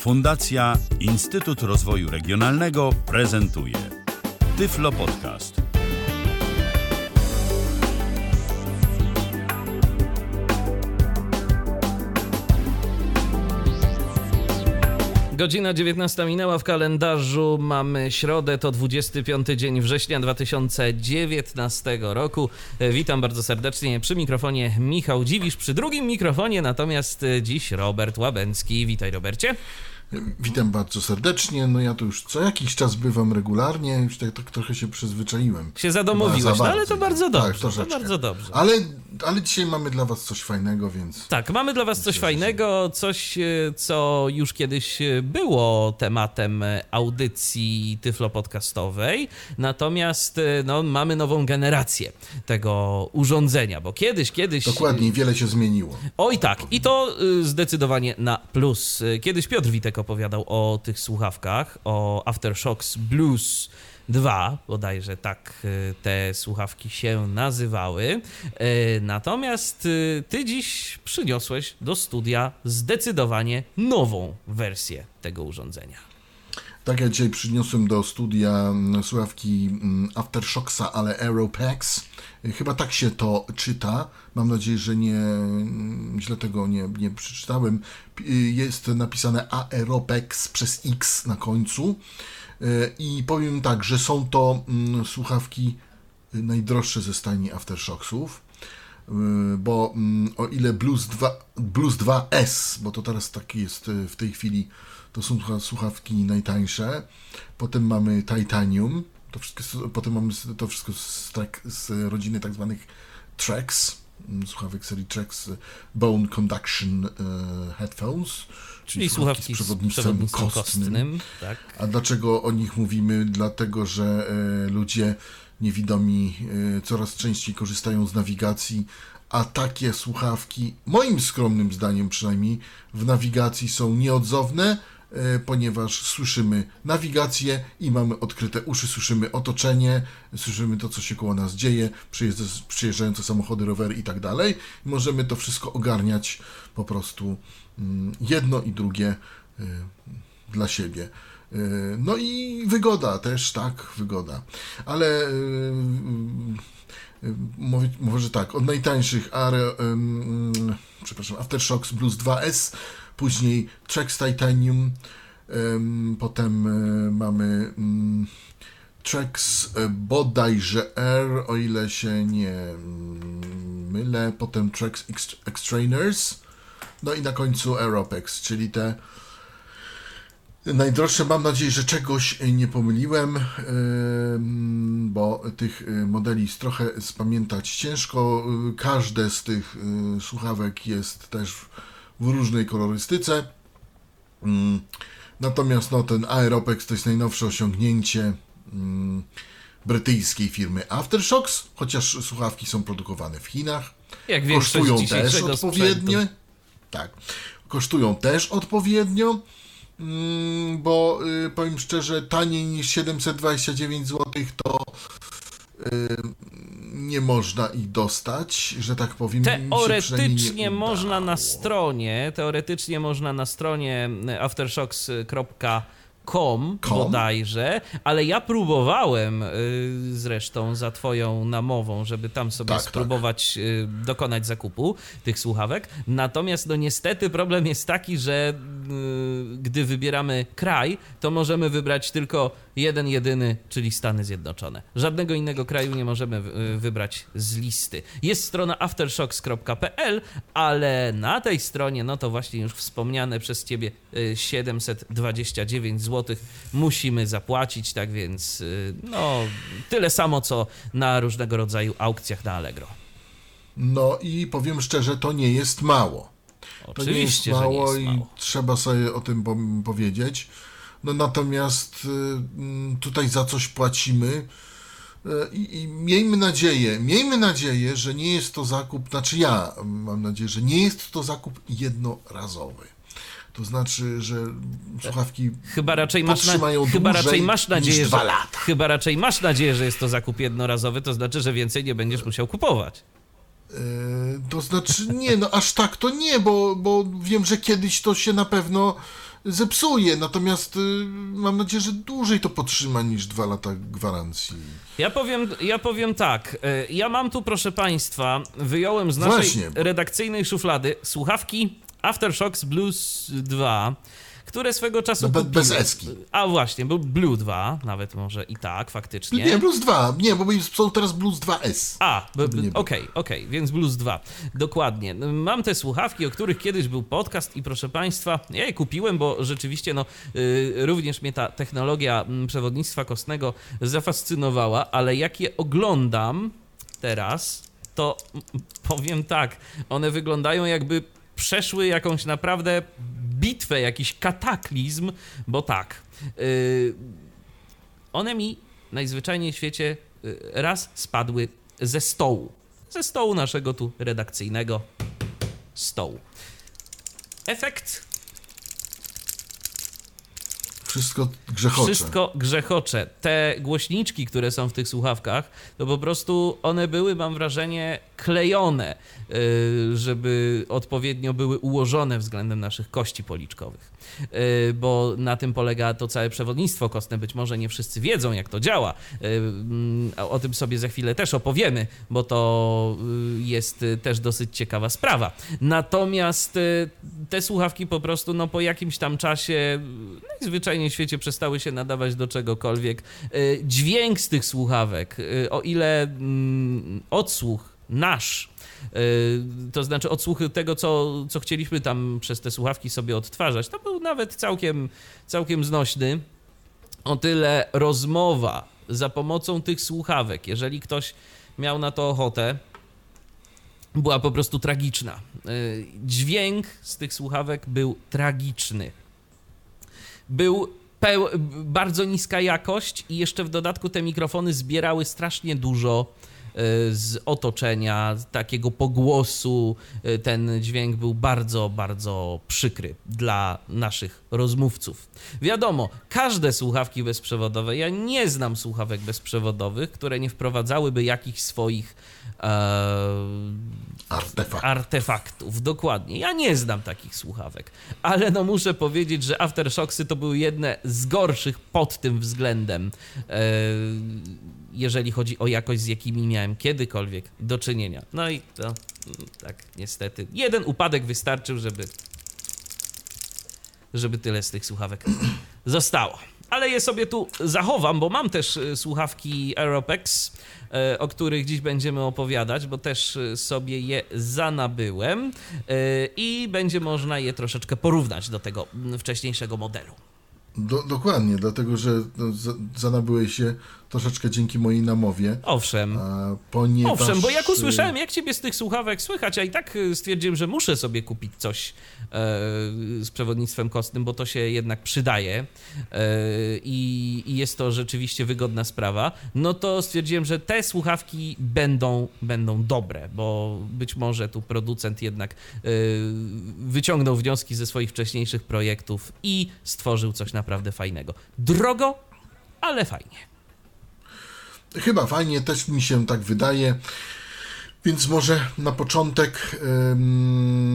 Fundacja Instytut Rozwoju Regionalnego prezentuje Tyflo Podcast. Godzina 19 minęła w kalendarzu. Mamy środę, to 25 dzień września 2019 roku. E, Witam bardzo serdecznie przy mikrofonie Michał Dziwisz, przy drugim mikrofonie natomiast e, dziś Robert Łabęcki. Witaj Robercie. Witam bardzo serdecznie. No ja tu już co jakiś czas bywam regularnie, już tak, tak trochę się przyzwyczaiłem. Się zadomowiłeś, za no ale to bardzo Tak, dobrze. to troszeczkę. bardzo dobrze. Ale, ale dzisiaj mamy dla was coś fajnego, więc Tak, mamy dla Was coś fajnego, coś, e, co już kiedyś e, było tematem audycji tyflo-podcastowej, natomiast e, no, mamy nową generację tego urządzenia, bo kiedyś, kiedyś... dokładnie wiele się zmieniło. Oj tak, i to zdecydowanie na plus. Kiedyś Piotr Witek opowiadał o tych słuchawkach, o Aftershocks Blues 2, bodajże tak y, te słuchawki się nazywały. Y, Natomiast y, ty dziś przyniosłeś do studia zdecydowanie nową wersję tego urządzenia. Tak, ja dzisiaj przyniosłem do studia mm, słuchawki mm, Aftershocksa, ale Aeropex. Chyba tak się to czyta. Mam nadzieję, że nie mm, źle tego nie, nie przeczytałem. Y, Jest napisane Aeropex przez X na końcu. Y, I powiem tak, że są to słuchawki najdroższe ze stajni Aftershocksów. Y, Bo o ile Blues 2, Blues 2S, bo to teraz taki jest w tej chwili, to są słucha- słuchawki najtańsze. Potem mamy Titanium, to wszystko, potem mamy to wszystko z, tak, z rodziny tak zwanych Tracks, mm, słuchawek serii Tracks y, Bone Conduction y, Headphones, Czyli słuchawki z przewodnictwem kostnym. kostnym. tak. A dlaczego o nich mówimy? Dlatego, że e, ludzie niewidomi coraz częściej korzystają z nawigacji, a takie słuchawki, moim skromnym zdaniem przynajmniej, w nawigacji są nieodzowne, ponieważ słyszymy nawigację i mamy odkryte uszy, słyszymy otoczenie, słyszymy to, co się koło nas dzieje, przyjeżdża- przyjeżdżające samochody, rowery i tak dalej. Możemy to wszystko ogarniać po prostu mm, jedno i drugie e, dla siebie. Yy, No i wygoda też, tak, wygoda. Ale mówię, może tak, od najtańszych Are, ym, przepraszam, Aftershocks Blues 2S, później Trax Titanium, ym, potem yy, mamy ym, Trax y, bodajże R, o ile się nie mm, mylę, potem Trax Ext- Extrainers, no i na końcu Aeropex, czyli te Najdroższe, mam nadzieję, że czegoś nie pomyliłem, bo tych y, modeli jest trochę spamiętać ciężko. Każde z tych słuchawek jest też w- różnej kolorystyce. Ym, Natomiast no, ten Aeropex to jest najnowsze osiągnięcie ym, brytyjskiej firmy Aftershocks, chociaż słuchawki są produkowane w Chinach Jak kosztują też odpowiednio. sprzętu. Tak. Kosztują też odpowiednio, mm, bo y, powiem szczerze, taniej niż 729 zł to y, nie można ich dostać, że tak powiem. Teoretycznie nie można na stronie, teoretycznie można na stronie aftershocks.com bodajże, ale ja próbowałem y, zresztą za twoją namową, żeby tam sobie Tak, spróbować y, dokonać zakupu tych słuchawek. Natomiast no niestety problem jest taki, że gdy wybieramy kraj, to możemy wybrać tylko jeden jedyny, czyli Stany Zjednoczone. Żadnego innego kraju nie możemy y, wybrać z listy. Jest strona aftershocks.pl, ale na tej stronie, no to właśnie już wspomniane przez ciebie y, 729 zł musimy zapłacić, tak więc y, no tyle samo co na różnego rodzaju aukcjach na Allegro. No i powiem szczerze, to nie jest mało. To nie jest Oczywiście, że nie mało jest i mało. trzeba sobie o tym powiedzieć. No natomiast y, mm, tutaj za coś płacimy y, i, i miejmy nadzieję, miejmy nadzieję, że nie jest to zakup, znaczy ja mam nadzieję, że nie jest to zakup jednorazowy. To znaczy, że słuchawki Chyba raczej masz, na, chyba raczej masz nadzieję, dwa że, lata. chyba raczej masz nadzieję, że jest to zakup jednorazowy, to znaczy, że więcej nie będziesz musiał kupować. E, To znaczy, nie, no aż tak to nie, bo, bo wiem, że kiedyś to się na pewno zepsuje, natomiast y, mam nadzieję, że dłużej to potrzyma niż dwa lata gwarancji. Ja powiem, ja powiem tak. y, Ja mam tu, proszę Państwa, wyjąłem z naszej Właśnie. redakcyjnej szuflady słuchawki Aftershocks Blues 2, które swego czasu. No, kupiłem. bez eski. A właśnie, był Blue 2, nawet może i tak, faktycznie. Nie, Blues 2, nie, bo są teraz Blues 2S. A, okej, okej, więc Blues 2. Dokładnie. Mam te słuchawki, o których kiedyś był podcast i proszę Państwa, ja je kupiłem, bo rzeczywiście no, y, również mnie ta technologia mm, przewodnictwa kostnego zafascynowała, ale jak je oglądam teraz, to mm, powiem tak, one wyglądają jakby przeszły jakąś naprawdę bitwę, jakiś kataklizm, bo tak, y, one mi najzwyczajniej w świecie y, raz spadły ze stołu. Ze stołu naszego tu redakcyjnego stołu. Efekt Wszystko grzechocze. Wszystko grzechocze. Te głośniczki, które są w tych słuchawkach, to po prostu one były, mam wrażenie, klejone, yy, żeby odpowiednio były ułożone względem naszych kości policzkowych. Yy, Bo na tym polega to całe przewodnictwo kostne. Być może nie wszyscy wiedzą, jak to działa. Yy, mm, O tym sobie za chwilę też opowiemy, bo to jest też dosyć ciekawa sprawa. Natomiast te słuchawki po prostu no, po jakimś tam czasie najzwyczajniej w świecie przestały się nadawać do czegokolwiek. Y, Dźwięk z tych słuchawek, y, o ile mm, odsłuch nasz, y, to znaczy odsłuch tego, co, co chcieliśmy tam przez te słuchawki sobie odtwarzać, to był nawet całkiem, całkiem znośny. O tyle rozmowa za pomocą tych słuchawek, jeżeli ktoś miał na to ochotę, była po prostu tragiczna. Y, Dźwięk z tych słuchawek był tragiczny był bardzo niska jakość i jeszcze w dodatku te mikrofony zbierały strasznie dużo z otoczenia, takiego pogłosu. Y, Ten dźwięk był bardzo, bardzo przykry dla naszych rozmówców. Wiadomo, każde słuchawki bezprzewodowe, ja nie znam słuchawek bezprzewodowych, które nie wprowadzałyby jakichś swoich e, Artefakt. artefaktów, dokładnie. Ja nie znam takich słuchawek, ale no muszę powiedzieć, że Aftershocksy to były jedne z gorszych pod tym względem, e, jeżeli chodzi o jakość, z jakimi miałem kiedykolwiek do czynienia. No i to mm, tak niestety. Jeden upadek wystarczył, żeby żeby tyle z tych słuchawek zostało. Ale je sobie tu zachowam, bo mam też e, słuchawki Aeropex, e, o których dziś będziemy opowiadać, bo też e, sobie je zanabyłem i będzie można je troszeczkę porównać do tego mm, wcześniejszego modelu. Do, dokładnie, dlatego że no, za- zanabyłeś się troszeczkę dzięki mojej namowie, Owszem. ponieważ... Owszem, bo jak y, usłyszałem, jak ciebie z tych słuchawek słychać, a i tak y, stwierdziłem, że muszę sobie kupić coś e, z przewodnictwem kostnym, bo to się jednak przydaje e, i, i jest to rzeczywiście wygodna sprawa, no to stwierdziłem, że te słuchawki będą, będą dobre, bo być może tu producent jednak e, wyciągnął wnioski ze swoich wcześniejszych projektów i stworzył coś naprawdę fajnego. Drogo, ale fajnie. Chyba fajnie, też mi się tak wydaje. Więc może na początek,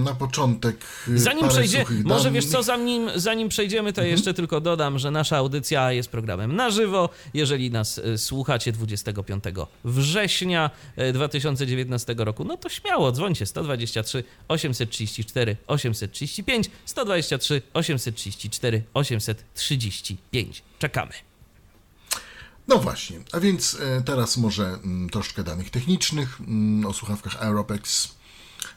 na początek. y, Zanim przejdzie, może wiesz co, zanim, zanim przejdziemy, to jeszcze tylko dodam, że nasza audycja jest programem na żywo. Jeżeli nas e, słuchacie 25 września e, 2019 roku, no to śmiało dzwońcie 123 834 835 123 834 835. Czekamy. No właśnie, a więc e, teraz może mm, troszkę danych technicznych mm, o słuchawkach Aeropex.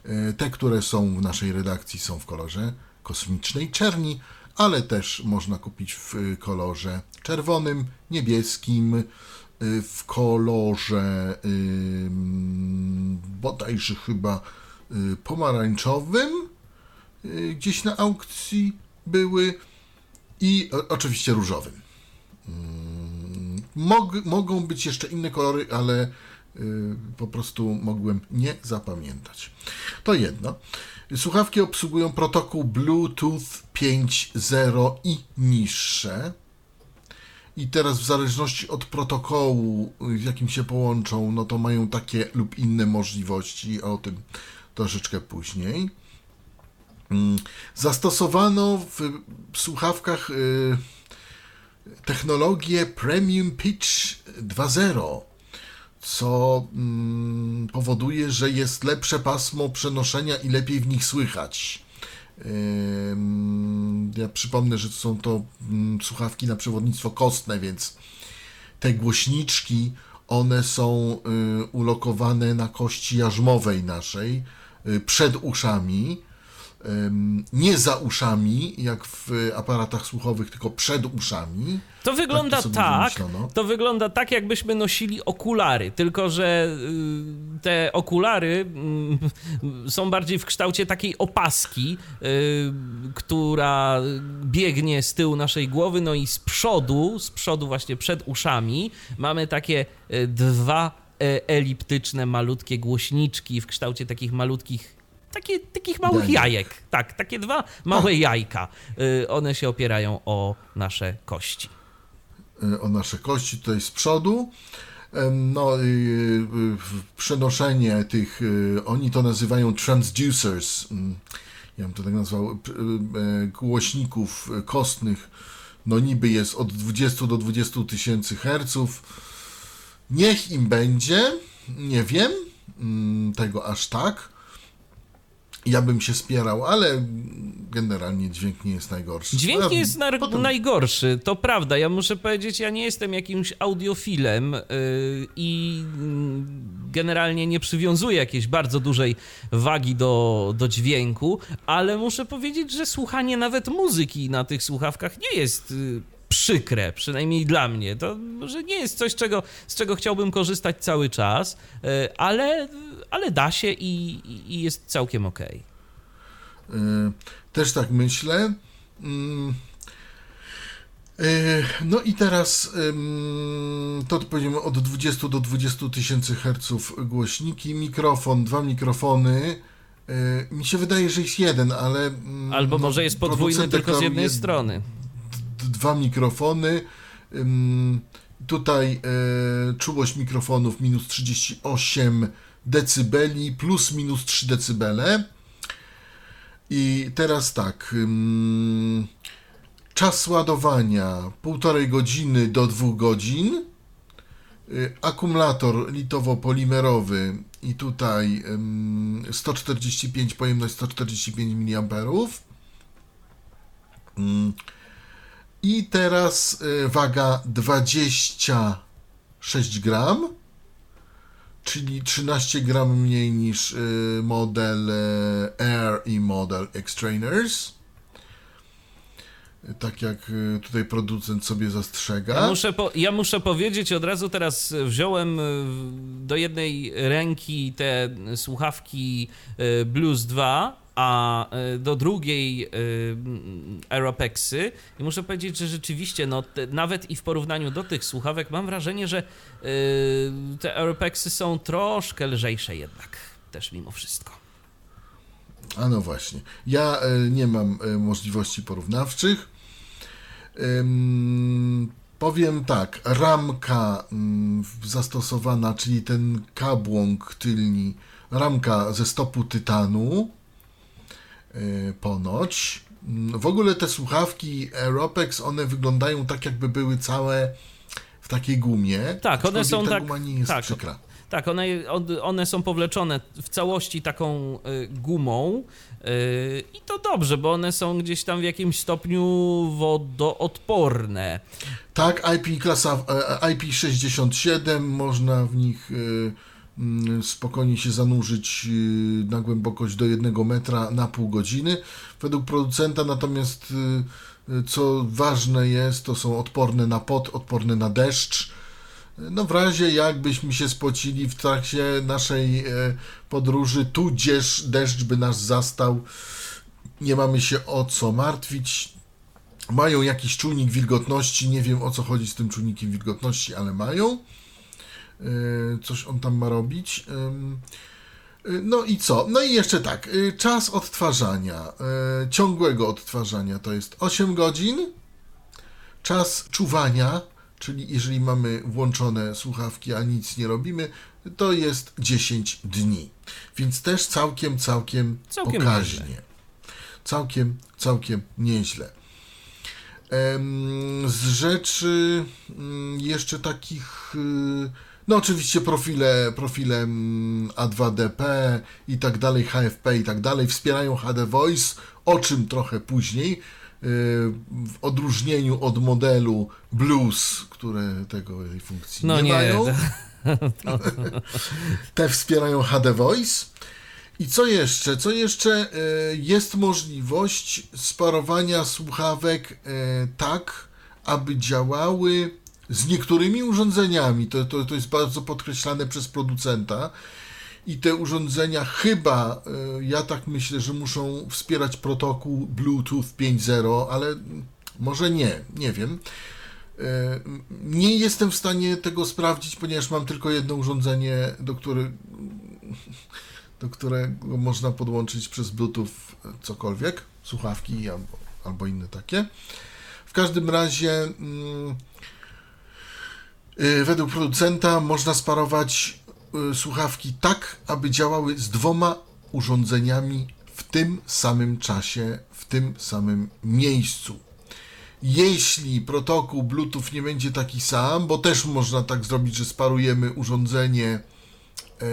E, Te, które są w naszej redakcji są w kolorze kosmicznej czerni, ale też można kupić w e, kolorze czerwonym, niebieskim, e, w kolorze ym, bodajże chyba y, pomarańczowym, y, gdzieś na aukcji były i oczywiście różowym. Mog, mogą być jeszcze inne kolory, ale y, po prostu mogłem nie zapamiętać. To jedno. Słuchawki obsługują protokół Bluetooth 5.0 i niższe. I teraz w zależności od protokołu, w jakim się połączą, no to mają takie lub inne możliwości, a o tym troszeczkę później. Mm, zastosowano w słuchawkach y, technologię Premium Pitch 2.0, co mm, powoduje, że jest lepsze pasmo przenoszenia i lepiej w nich słychać. Ja przypomnę, że są to mm, słuchawki na przewodnictwo kostne, więc te głośniczki, one są y, ulokowane na kości jarzmowej naszej, y, przed uszami, nie za uszami, jak w aparatach słuchowych, tylko przed uszami. To wygląda Tak to tak, to wygląda tak, jakbyśmy nosili okulary, tylko że y, te okulary y, są bardziej w kształcie takiej opaski, y, która biegnie z tyłu naszej głowy, no i z przodu, z przodu właśnie przed uszami mamy takie y, dwa e, eliptyczne, malutkie głośniczki w kształcie takich malutkich takie, takich małych Jajek. jajek. Tak, takie dwa małe jajka. Y, One się opierają o nasze kości. y, o nasze kości tutaj z przodu. No, y, przenoszenie tych, oni to nazywają transducers, ja bym to tak nazwał, y, głośników y, kostnych, no niby jest od 20 do 20 tysięcy herców. Niech im będzie, nie wiem mm, tego aż tak. Ja bym się spierał, ale generalnie dźwięk nie jest najgorszy. Dźwięk A nie jest nar- potem- najgorszy, to prawda. Ja muszę powiedzieć, ja nie jestem jakimś audiofilem yy, i yy, generalnie nie przywiązuję jakiejś bardzo dużej wagi do, do dźwięku, ale muszę powiedzieć, że słuchanie nawet muzyki na tych słuchawkach nie jest. Yy, Przykre, przynajmniej dla mnie. To że nie jest coś, czego, z czego chciałbym korzystać cały czas, yy, ale, ale da się i, i- jest całkiem okej. Y, Też tak myślę. Mm. Y, No i teraz to powiedzmy od 20 do 20 tysięcy herców głośniki, mikrofon, dwa mikrofony. Mi się wydaje, że jest jeden, ale. mm, Albo no, może jest podwójny tylko z jednej strony. Dwa mikrofony. Tutaj e, czułość mikrofonów minus 38 decybeli plus minus 3 decybele. I teraz tak. Czas ładowania półtorej godziny do dwóch godzin. Y, Akumulator litowo-polimerowy i tutaj ym, 145, pojemność 145 mAh. I teraz y, waga 26 gram, czyli 13 gram mniej niż y, model y, Air i model X-Trainers. Tak jak tutaj producent sobie zastrzega. Ja muszę, po, ja muszę powiedzieć od razu teraz wziąłem do jednej ręki te słuchawki Blues 2, a y, do drugiej mm, Aeropexy i muszę powiedzieć, że rzeczywiście no, te, nawet i w porównaniu do tych słuchawek mam wrażenie, że y, te Aeropexy są troszkę lżejsze jednak też mimo wszystko. A no właśnie. Ja e, nie mam e, możliwości porównawczych. Powiem tak, ramka mm, zastosowana, czyli ten kabłąk tylni, ramka ze stopu tytanu, e, ponoć. Mm, W ogóle te słuchawki Aeropex, one wyglądają tak, jakby były całe w takiej gumie. Tak, one są ta tak- nie jest tak. przykra. Tak, one, one- są powleczone w całości taką y, gumą y, i to dobrze, bo one są gdzieś tam w jakimś stopniu wodoodporne. Tak, IP klasa e, IP67, można w nich e, spokojnie się zanurzyć e, na głębokość do 1 metra na pół godziny. Według producenta natomiast e, e, co ważne jest, to są odporne na pot, odporne na deszcz. No w razie jakbyśmy się spocili w trakcie naszej e, podróży, tudzież deszcz by nas zastał, nie mamy się o co martwić. Mają jakiś czujnik wilgotności, nie wiem o co chodzi z tym czujnikiem wilgotności, ale mają. Yy, Coś on tam ma robić. Yy, No i co? No i jeszcze tak, yy, czas odtwarzania, ciągłego odtwarzania to jest 8 godzin. Czas czuwania, czyli jeżeli mamy włączone słuchawki, a nic nie robimy, to jest 10 dni. Więc też całkiem, całkiem, Całkiem pokaźnie. całkiem, całkiem nieźle. Z rzeczy mm, jeszcze takich, y, no oczywiście profile, profile mm, A2DP i tak dalej, HFP i tak dalej, wspierają HD Voice, o czym trochę później, y, w odróżnieniu od modelu Blues, które tego tej funkcji No nie, nie, mają. to- Te wspierają HD Voice. I co jeszcze? Co jeszcze? E, Jest możliwość sparowania słuchawek e, tak, aby działały z niektórymi urządzeniami. To, to, to jest bardzo podkreślane przez producenta. I te urządzenia chyba, e, ja tak myślę, że muszą wspierać protokół Bluetooth 5.0, ale może nie, nie wiem. E, Nie jestem w stanie tego sprawdzić, ponieważ mam tylko jedno urządzenie, do, który, do którego można podłączyć przez Bluetooth cokolwiek, słuchawki albo, albo inne takie. W każdym razie, mm, według producenta można sparować y, słuchawki tak, aby działały z dwoma urządzeniami w tym samym czasie, w tym samym miejscu. Jeśli protokół Bluetooth nie będzie taki sam, bo też można tak zrobić, że sparujemy urządzenie e,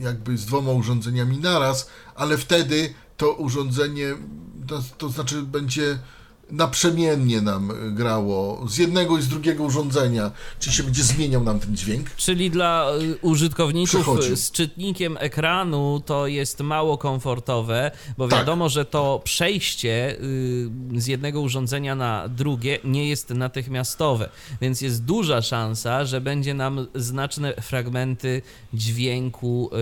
jakby z dwoma urządzeniami naraz, ale wtedy to urządzenie, to znaczy będzie naprzemiennie nam e, grało z jednego i z drugiego urządzenia, czyli się będzie zmieniał nam ten dźwięk. Czyli dla y, użytkowników y, z czytnikiem ekranu to jest mało komfortowe, bo Tak. wiadomo, że to przejście y, z jednego urządzenia na drugie nie jest natychmiastowe, więc jest duża szansa, że będzie nam znaczne fragmenty dźwięku y,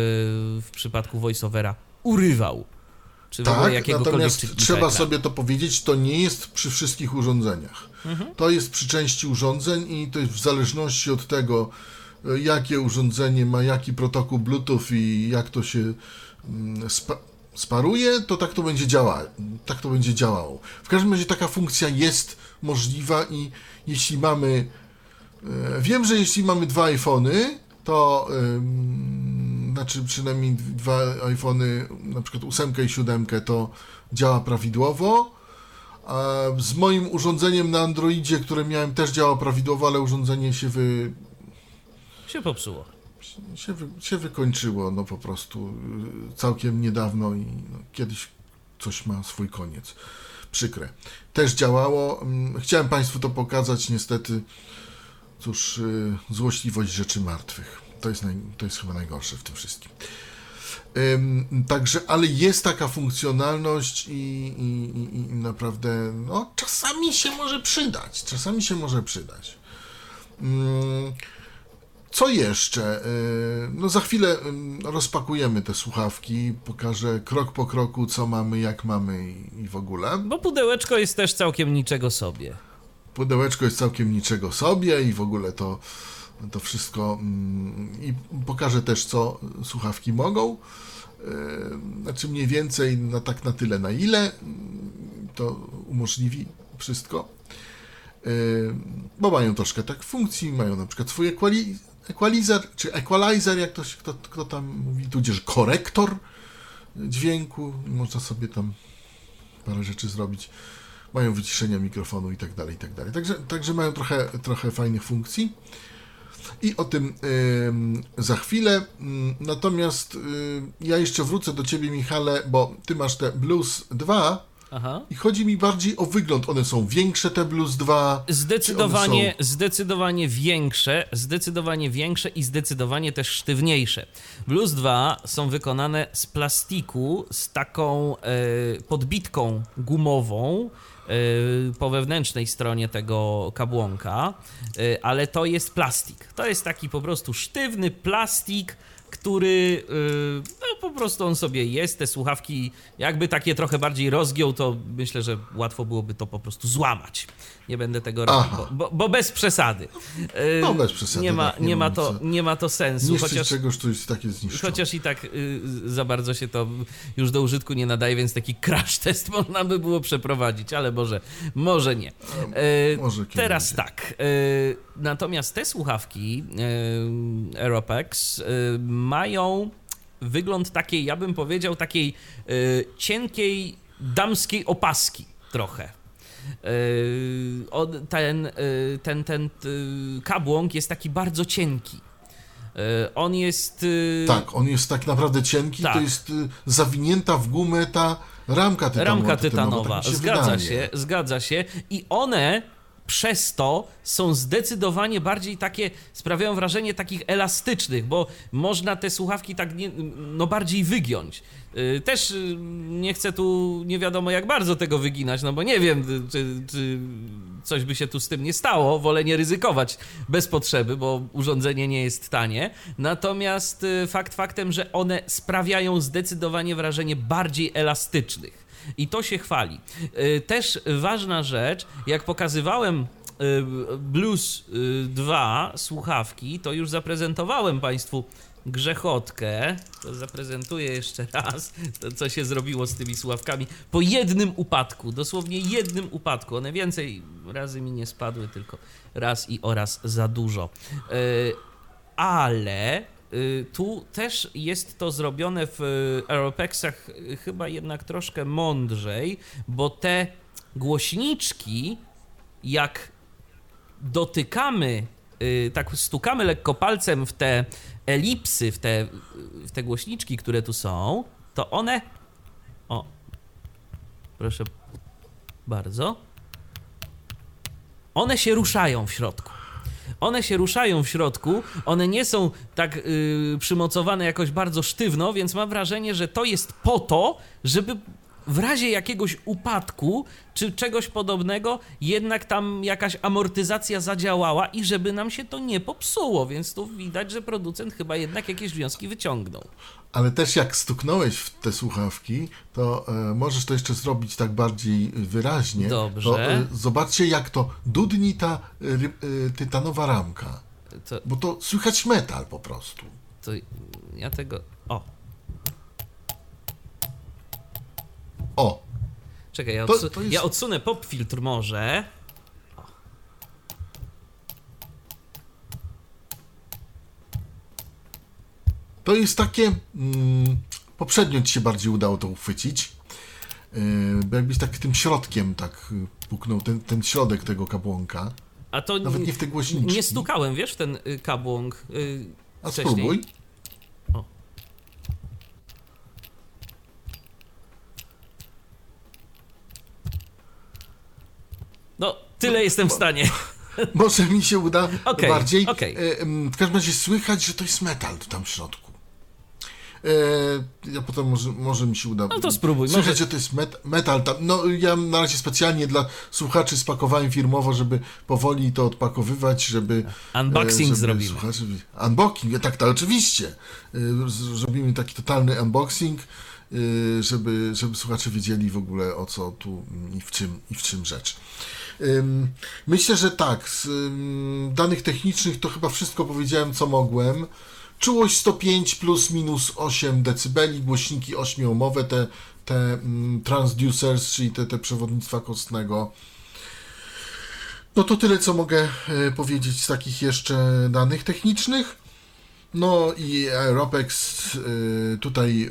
w przypadku voiceovera urywał. Czy Tak, natomiast trzeba sobie to powiedzieć, to nie jest przy wszystkich urządzeniach. Mhm. To jest przy części urządzeń i to jest w zależności od tego, e, jakie urządzenie ma jaki protokół Bluetooth i jak to się mm, spa sparuje, to tak to będzie działało. Tak to będzie działało. W każdym razie taka funkcja jest możliwa i jeśli mamy e, Wiem, że jeśli mamy dwa iPhony, to ym, znaczy przynajmniej dwa iPhony, na przykład 8 i 7, to działa prawidłowo. Z moim urządzeniem na Androidzie, które miałem, też działa prawidłowo, ale urządzenie się, wy, Się popsuło. się, wy, się wykończyło no po prostu y, całkiem niedawno i no, kiedyś coś ma swój koniec. Przykre. Też działało. Ym, Chciałem Państwu to pokazać, niestety. Cóż, y, złośliwość rzeczy martwych. To jest, naj, to jest chyba najgorsze w tym wszystkim. Ym, Także, ale jest taka funkcjonalność i, i, i, i naprawdę, no, czasami się może przydać. Czasami się może przydać. Ym, Co jeszcze? Yy, No za chwilę ym, rozpakujemy te słuchawki, pokażę krok po kroku, co mamy, jak mamy i w ogóle. Bo pudełeczko jest też całkiem niczego sobie. Pudełeczko jest całkiem niczego sobie i w ogóle to, to wszystko. mm, I pokażę też, co słuchawki mogą. Yy, Znaczy mniej więcej na tak na tyle, na ile mm, to umożliwi wszystko. Yy, Bo mają troszkę tak funkcji, mają na przykład swój equali- equalizer, czy equalizer, jak to się, kto, kto tam mówi, tudzież korektor dźwięku. Można sobie tam parę rzeczy zrobić mają wyciszenia mikrofonu i tak dalej, i tak dalej. Także, także mają trochę, trochę fajnych funkcji. I o tym ym, za chwilę. Ym, Natomiast ym, ja jeszcze wrócę do Ciebie, Michale, bo Ty masz te Blues 2 Aha. i chodzi mi bardziej o wygląd. One są większe, te Blues 2. Zdecydowanie, one zdecydowanie większe, zdecydowanie większe i zdecydowanie też sztywniejsze. Blues 2 są wykonane z plastiku z taką e, podbitką gumową po wewnętrznej stronie tego kabłonka, e, ale to jest plastik. To jest taki po prostu sztywny plastik, który y, no po prostu on sobie jest, te słuchawki jakby takie trochę bardziej rozgiął, to myślę, że łatwo byłoby to po prostu złamać. Nie będę tego robił, Aha. bo, bo, bo bez przesady. Y, No, bez przesady, Nie ma, tak, nie nie ma, to, nie ma to sensu, Niszczyć chociaż... czegoś, co jest takie zniszczone. Chociaż i tak y, za bardzo się to już do użytku nie nadaje, więc taki crash test można by było przeprowadzić, ale może, może nie. E, może teraz tak. E, natomiast te słuchawki e, Aeropex mają wygląd takiej, ja bym powiedział, takiej e, cienkiej damskiej opaski trochę. Yy, ten, yy, ten, ten yy, kabłąk jest taki bardzo cienki. On jest. Tak, on jest tak naprawdę cienki. Tak. To jest zawinięta w gumę ta ramka tytanowa. Ramka tytanowa, tak zgadza wydaje. się, zgadza się. I one przez to są zdecydowanie bardziej takie, sprawiają wrażenie takich elastycznych, bo można te słuchawki tak nie, no bardziej wygiąć. Y, też y, nie chcę tu nie wiadomo jak bardzo tego wyginać, no bo nie wiem, y, czy, czy coś by się tu z tym nie stało. Wolę nie ryzykować bez potrzeby, bo urządzenie nie jest tanie. Natomiast fakt faktem, że one sprawiają zdecydowanie wrażenie bardziej elastycznych. I to się chwali. Też ważna rzecz, jak pokazywałem Blues 2 słuchawki, to już zaprezentowałem Państwu grzechotkę, to zaprezentuję jeszcze raz, to co się zrobiło z tymi sławkami. Po jednym upadku, dosłownie jednym upadku. One więcej razy mi nie spadły, tylko raz i oraz za dużo. Ale tu też jest to zrobione w Aeropexach chyba jednak troszkę mądrzej, bo te głośniczki, jak dotykamy, tak stukamy lekko palcem w te elipsy, w te, w te głośniczki, które tu są, to one. O, proszę bardzo. One się ruszają w środku. One się ruszają w środku, one nie są tak yy, przymocowane jakoś bardzo sztywno, więc mam wrażenie, że to jest po to, żeby w razie jakiegoś upadku czy czegoś podobnego, jednak tam jakaś amortyzacja zadziałała i żeby nam się to nie popsuło, więc tu widać, że producent chyba jednak jakieś wnioski wyciągnął. Ale też jak stuknąłeś w te słuchawki, to e, możesz to jeszcze zrobić tak bardziej wyraźnie. Dobrze. To, e, zobaczcie, jak to dudni ta e, tytanowa ramka. To... Bo to słychać metal po prostu. To ja tego. O! Czekaj, ja, odsu to, to jest... ja odsunę pop filtr może. O. To jest takie. Mm, poprzednio ci się bardziej udało to uchwycić. Yy, bo jakbyś tak tym środkiem tak puknął, ten, ten środek tego kabłonka. A to Nawet nie w te głośniczki. Nie stukałem, wiesz, w ten y, kabłąk. Yy, A wcześniej. spróbuj. No, tyle jestem w stanie. Może mi się uda okay, bardziej. Okay. W każdym razie słychać, że to jest metal tam w środku. E, ja potem może, może mi się uda. No to spróbuj. Słychać, może... że to jest met, metal. Tam. No ja na razie specjalnie dla słuchaczy spakowałem firmowo, żeby powoli to odpakowywać, żeby... Unboxing żeby zrobimy. Słuchacze, unboxing, tak, to oczywiście. Zrobimy taki totalny unboxing żeby, żeby słuchacze wiedzieli w ogóle o co tu i w czym, i w czym rzecz. Myślę, że tak. Z danych technicznych to chyba wszystko powiedziałem, co mogłem. Czułość 105 plus minus 8 dB, głośniki 8-omowe, te, te transducers, czyli te, te przewodnictwa kostnego. No to tyle, co mogę e, powiedzieć z takich jeszcze danych technicznych. No i Aeropex e, tutaj.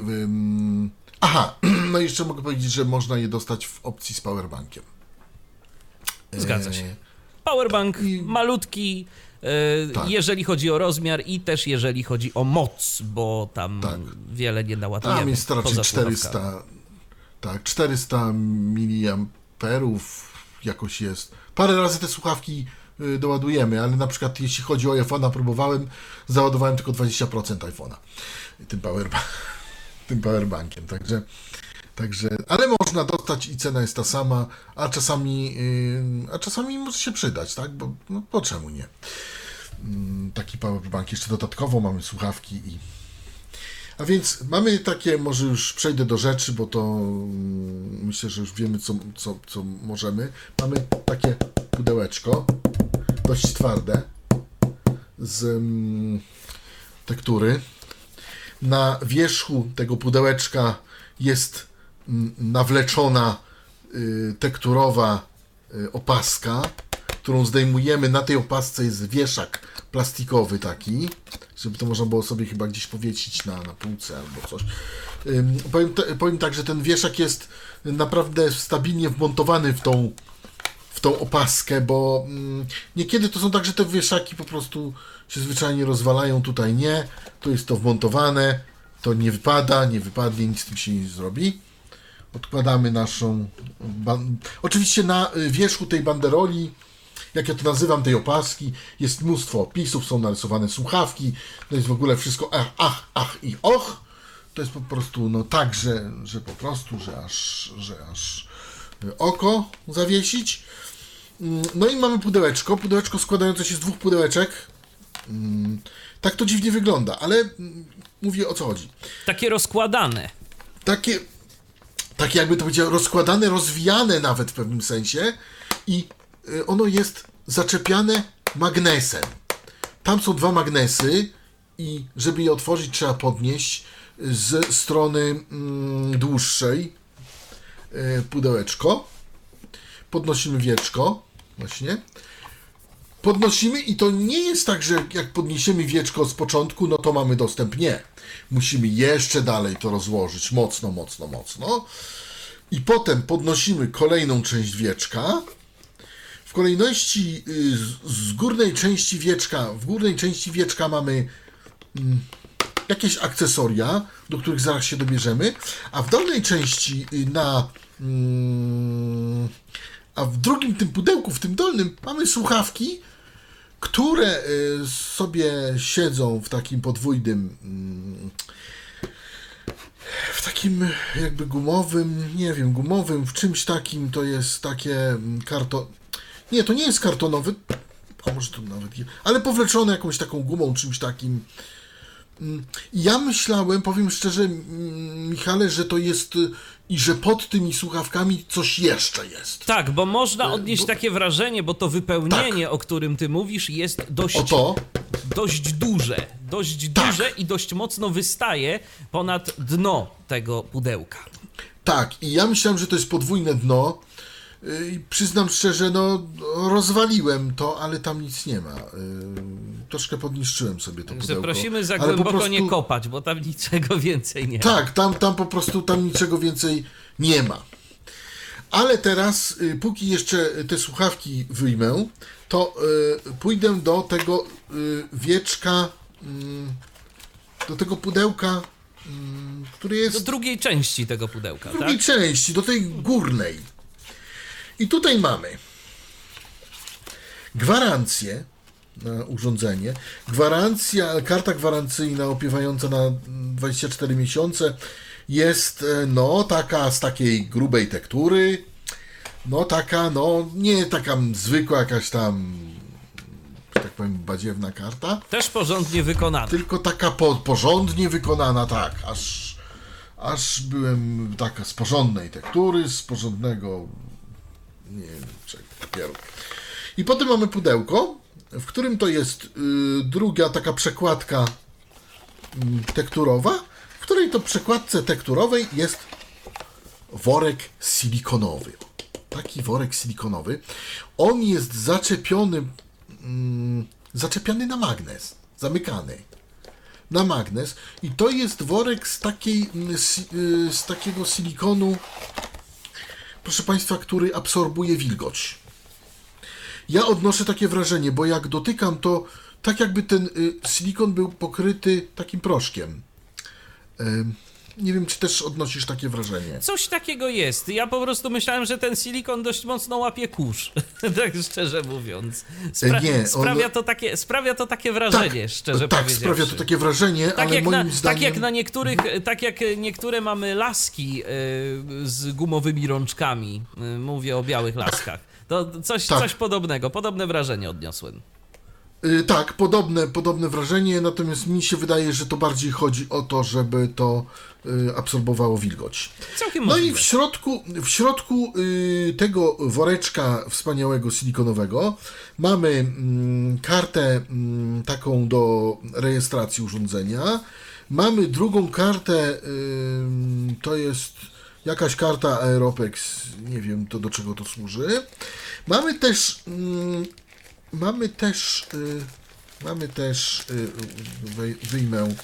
Aha, no jeszcze mogę powiedzieć, że można je dostać w opcji z powerbankiem. Zgadza się. Powerbank I... malutki, e, tak. jeżeli chodzi o rozmiar i też jeżeli chodzi o moc, bo tam tak. wiele nie naładujemy. Tam jest raczej 400, tak, 400 miliamperów jakoś jest. Parę razy te słuchawki y, doładujemy, ale na przykład jeśli chodzi o iPhone'a, próbowałem, załadowałem tylko 20% iPhone'a tym, power, tym powerbankiem, także Także, ale można dostać i cena jest ta sama, a czasami, yy, a czasami może się przydać, tak? Bo no, po czemu nie? Yy, taki powerbank jeszcze dodatkowo mamy słuchawki i. A więc mamy takie, może już przejdę do rzeczy, bo to yy, myślę, że już wiemy, co, co, co możemy. Mamy takie pudełeczko, dość twarde, z mm, tektury. Na wierzchu tego pudełeczka jest nawleczona y, tekturowa y, opaska, którą zdejmujemy. Na tej opasce jest wieszak plastikowy taki, żeby to można było sobie chyba gdzieś powiesić na, na półce albo coś. Powiem, te, powiem tak, że ten wieszak jest naprawdę stabilnie wmontowany w tą, w tą opaskę, bo mm, niekiedy to są tak, że te wieszaki po prostu się zwyczajnie rozwalają, tutaj nie, tu jest to wmontowane, to nie wypada, nie wypadnie, nic z tym się nie zrobi. Odkładamy naszą. Ban... Oczywiście na y, wierzchu tej banderoli, jak ja to nazywam, tej opaski, jest mnóstwo opisów, są narysowane słuchawki, to jest w ogóle wszystko ach, ach, ach i och. To jest po prostu no tak, że, że po prostu, że aż, że aż y, oko zawiesić. Mm, No i mamy pudełeczko, pudełeczko składające się z dwóch pudełeczek. Mm, Tak to dziwnie wygląda, ale mm, mówię o co chodzi. Takie rozkładane. Takie, takie jakby to powiedział, rozkładane, rozwijane nawet w pewnym sensie i y, ono jest zaczepiane magnesem. Tam są dwa magnesy i żeby je otworzyć trzeba podnieść z strony mm, dłuższej y, pudełeczko. Podnosimy wieczko, właśnie. Podnosimy i to nie jest tak, że jak podniesiemy wieczko z początku, no to mamy dostęp. Nie. Musimy jeszcze dalej to rozłożyć mocno, mocno, mocno. I potem podnosimy kolejną część wieczka. W kolejności y, z- górnej części wieczka, w górnej części wieczka mamy mm, jakieś akcesoria, do których zaraz się dobierzemy, a w dolnej części y, na mm, a w drugim tym pudełku, w tym dolnym mamy słuchawki, które y, sobie siedzą w takim podwójnym mm, w takim jakby gumowym, nie wiem, gumowym, w czymś takim to jest takie mm, karton. Nie, to nie jest kartonowy, a może to nawet, ale powleczone jakąś taką gumą, czymś takim. Mm, Ja myślałem, powiem szczerze, mm, Michale, że to jest y, i że pod tymi słuchawkami coś jeszcze jest. Tak, bo można odnieść bo- takie wrażenie, bo to wypełnienie, o którym ty mówisz, jest dość, dość duże. Dość Tak. duże i dość mocno wystaje ponad dno tego pudełka. tak, i ja myślałem, że to jest podwójne dno. I przyznam szczerze, no rozwaliłem to, ale tam nic nie ma. Y, Troszkę podniszczyłem sobie to pudełko. prosimy za głęboko prostu- nie kopać, bo tam niczego więcej nie ma. Tak, tam, tam po prostu tam niczego więcej nie ma. Ale teraz, y, póki jeszcze te słuchawki wyjmę, to y, pójdę do tego wieczka, mm, do tego pudełka, mm, który Do jest drugiej części tego pudełka, drugiej tak? części, do tej górnej. I tutaj mamy gwarancję na urządzenie, gwarancja, karta gwarancyjna opiewająca na 24 miesiące jest e, no taka z takiej grubej tektury, no taka, no nie taka zwykła jakaś tam, tak powiem, badziewna karta, Też porządnie wykonane. tylko taka po, porządnie wykonana, tak, aż, aż byłem taka z porządnej tektury, z porządnego, nie wiem, czego, papieru. I potem mamy pudełko, w którym to jest y, druga taka przekładka y, tekturowa, w której to przekładce tekturowej jest worek silikonowy. Taki worek silikonowy. On jest zaczepiony, mm, zaczepiany na magnes, zamykany na magnes i to jest worek z takiej, mm, y, z takiego silikonu, proszę Państwa, który absorbuje wilgoć. Ja odnoszę takie wrażenie, bo jak dotykam, to tak jakby ten y, silikon był pokryty takim proszkiem. Nie wiem, czy też odnosisz takie wrażenie. Coś takiego jest. Ja po prostu myślałem, że ten silikon dość mocno łapie kurz. tak szczerze mówiąc. Spra- Nie, on- sprawia, to takie, sprawia to takie wrażenie, szczerze tak powiedziawszy. sprawia to takie wrażenie, Tak ale jak, moim na, zdaniem... tak jak na niektórych, tak jak niektóre mamy laski y, z gumowymi rączkami, y, mówię o białych laskach. To coś, Tak. coś podobnego, podobne wrażenie odniosłem. Y, Tak, podobne, podobne wrażenie, natomiast mi się wydaje, że to bardziej chodzi o to, żeby to absorbowało wilgoć. Całkiem No i możliwe. w środku, w środku y, tego woreczka wspaniałego silikonowego mamy mm, kartę mm, taką do rejestracji urządzenia. Mamy drugą kartę, ym, to jest Jakaś karta Aeropex, nie wiem to do czego to służy. Mamy też, mm, mamy też, y, mamy też, y, wyjmę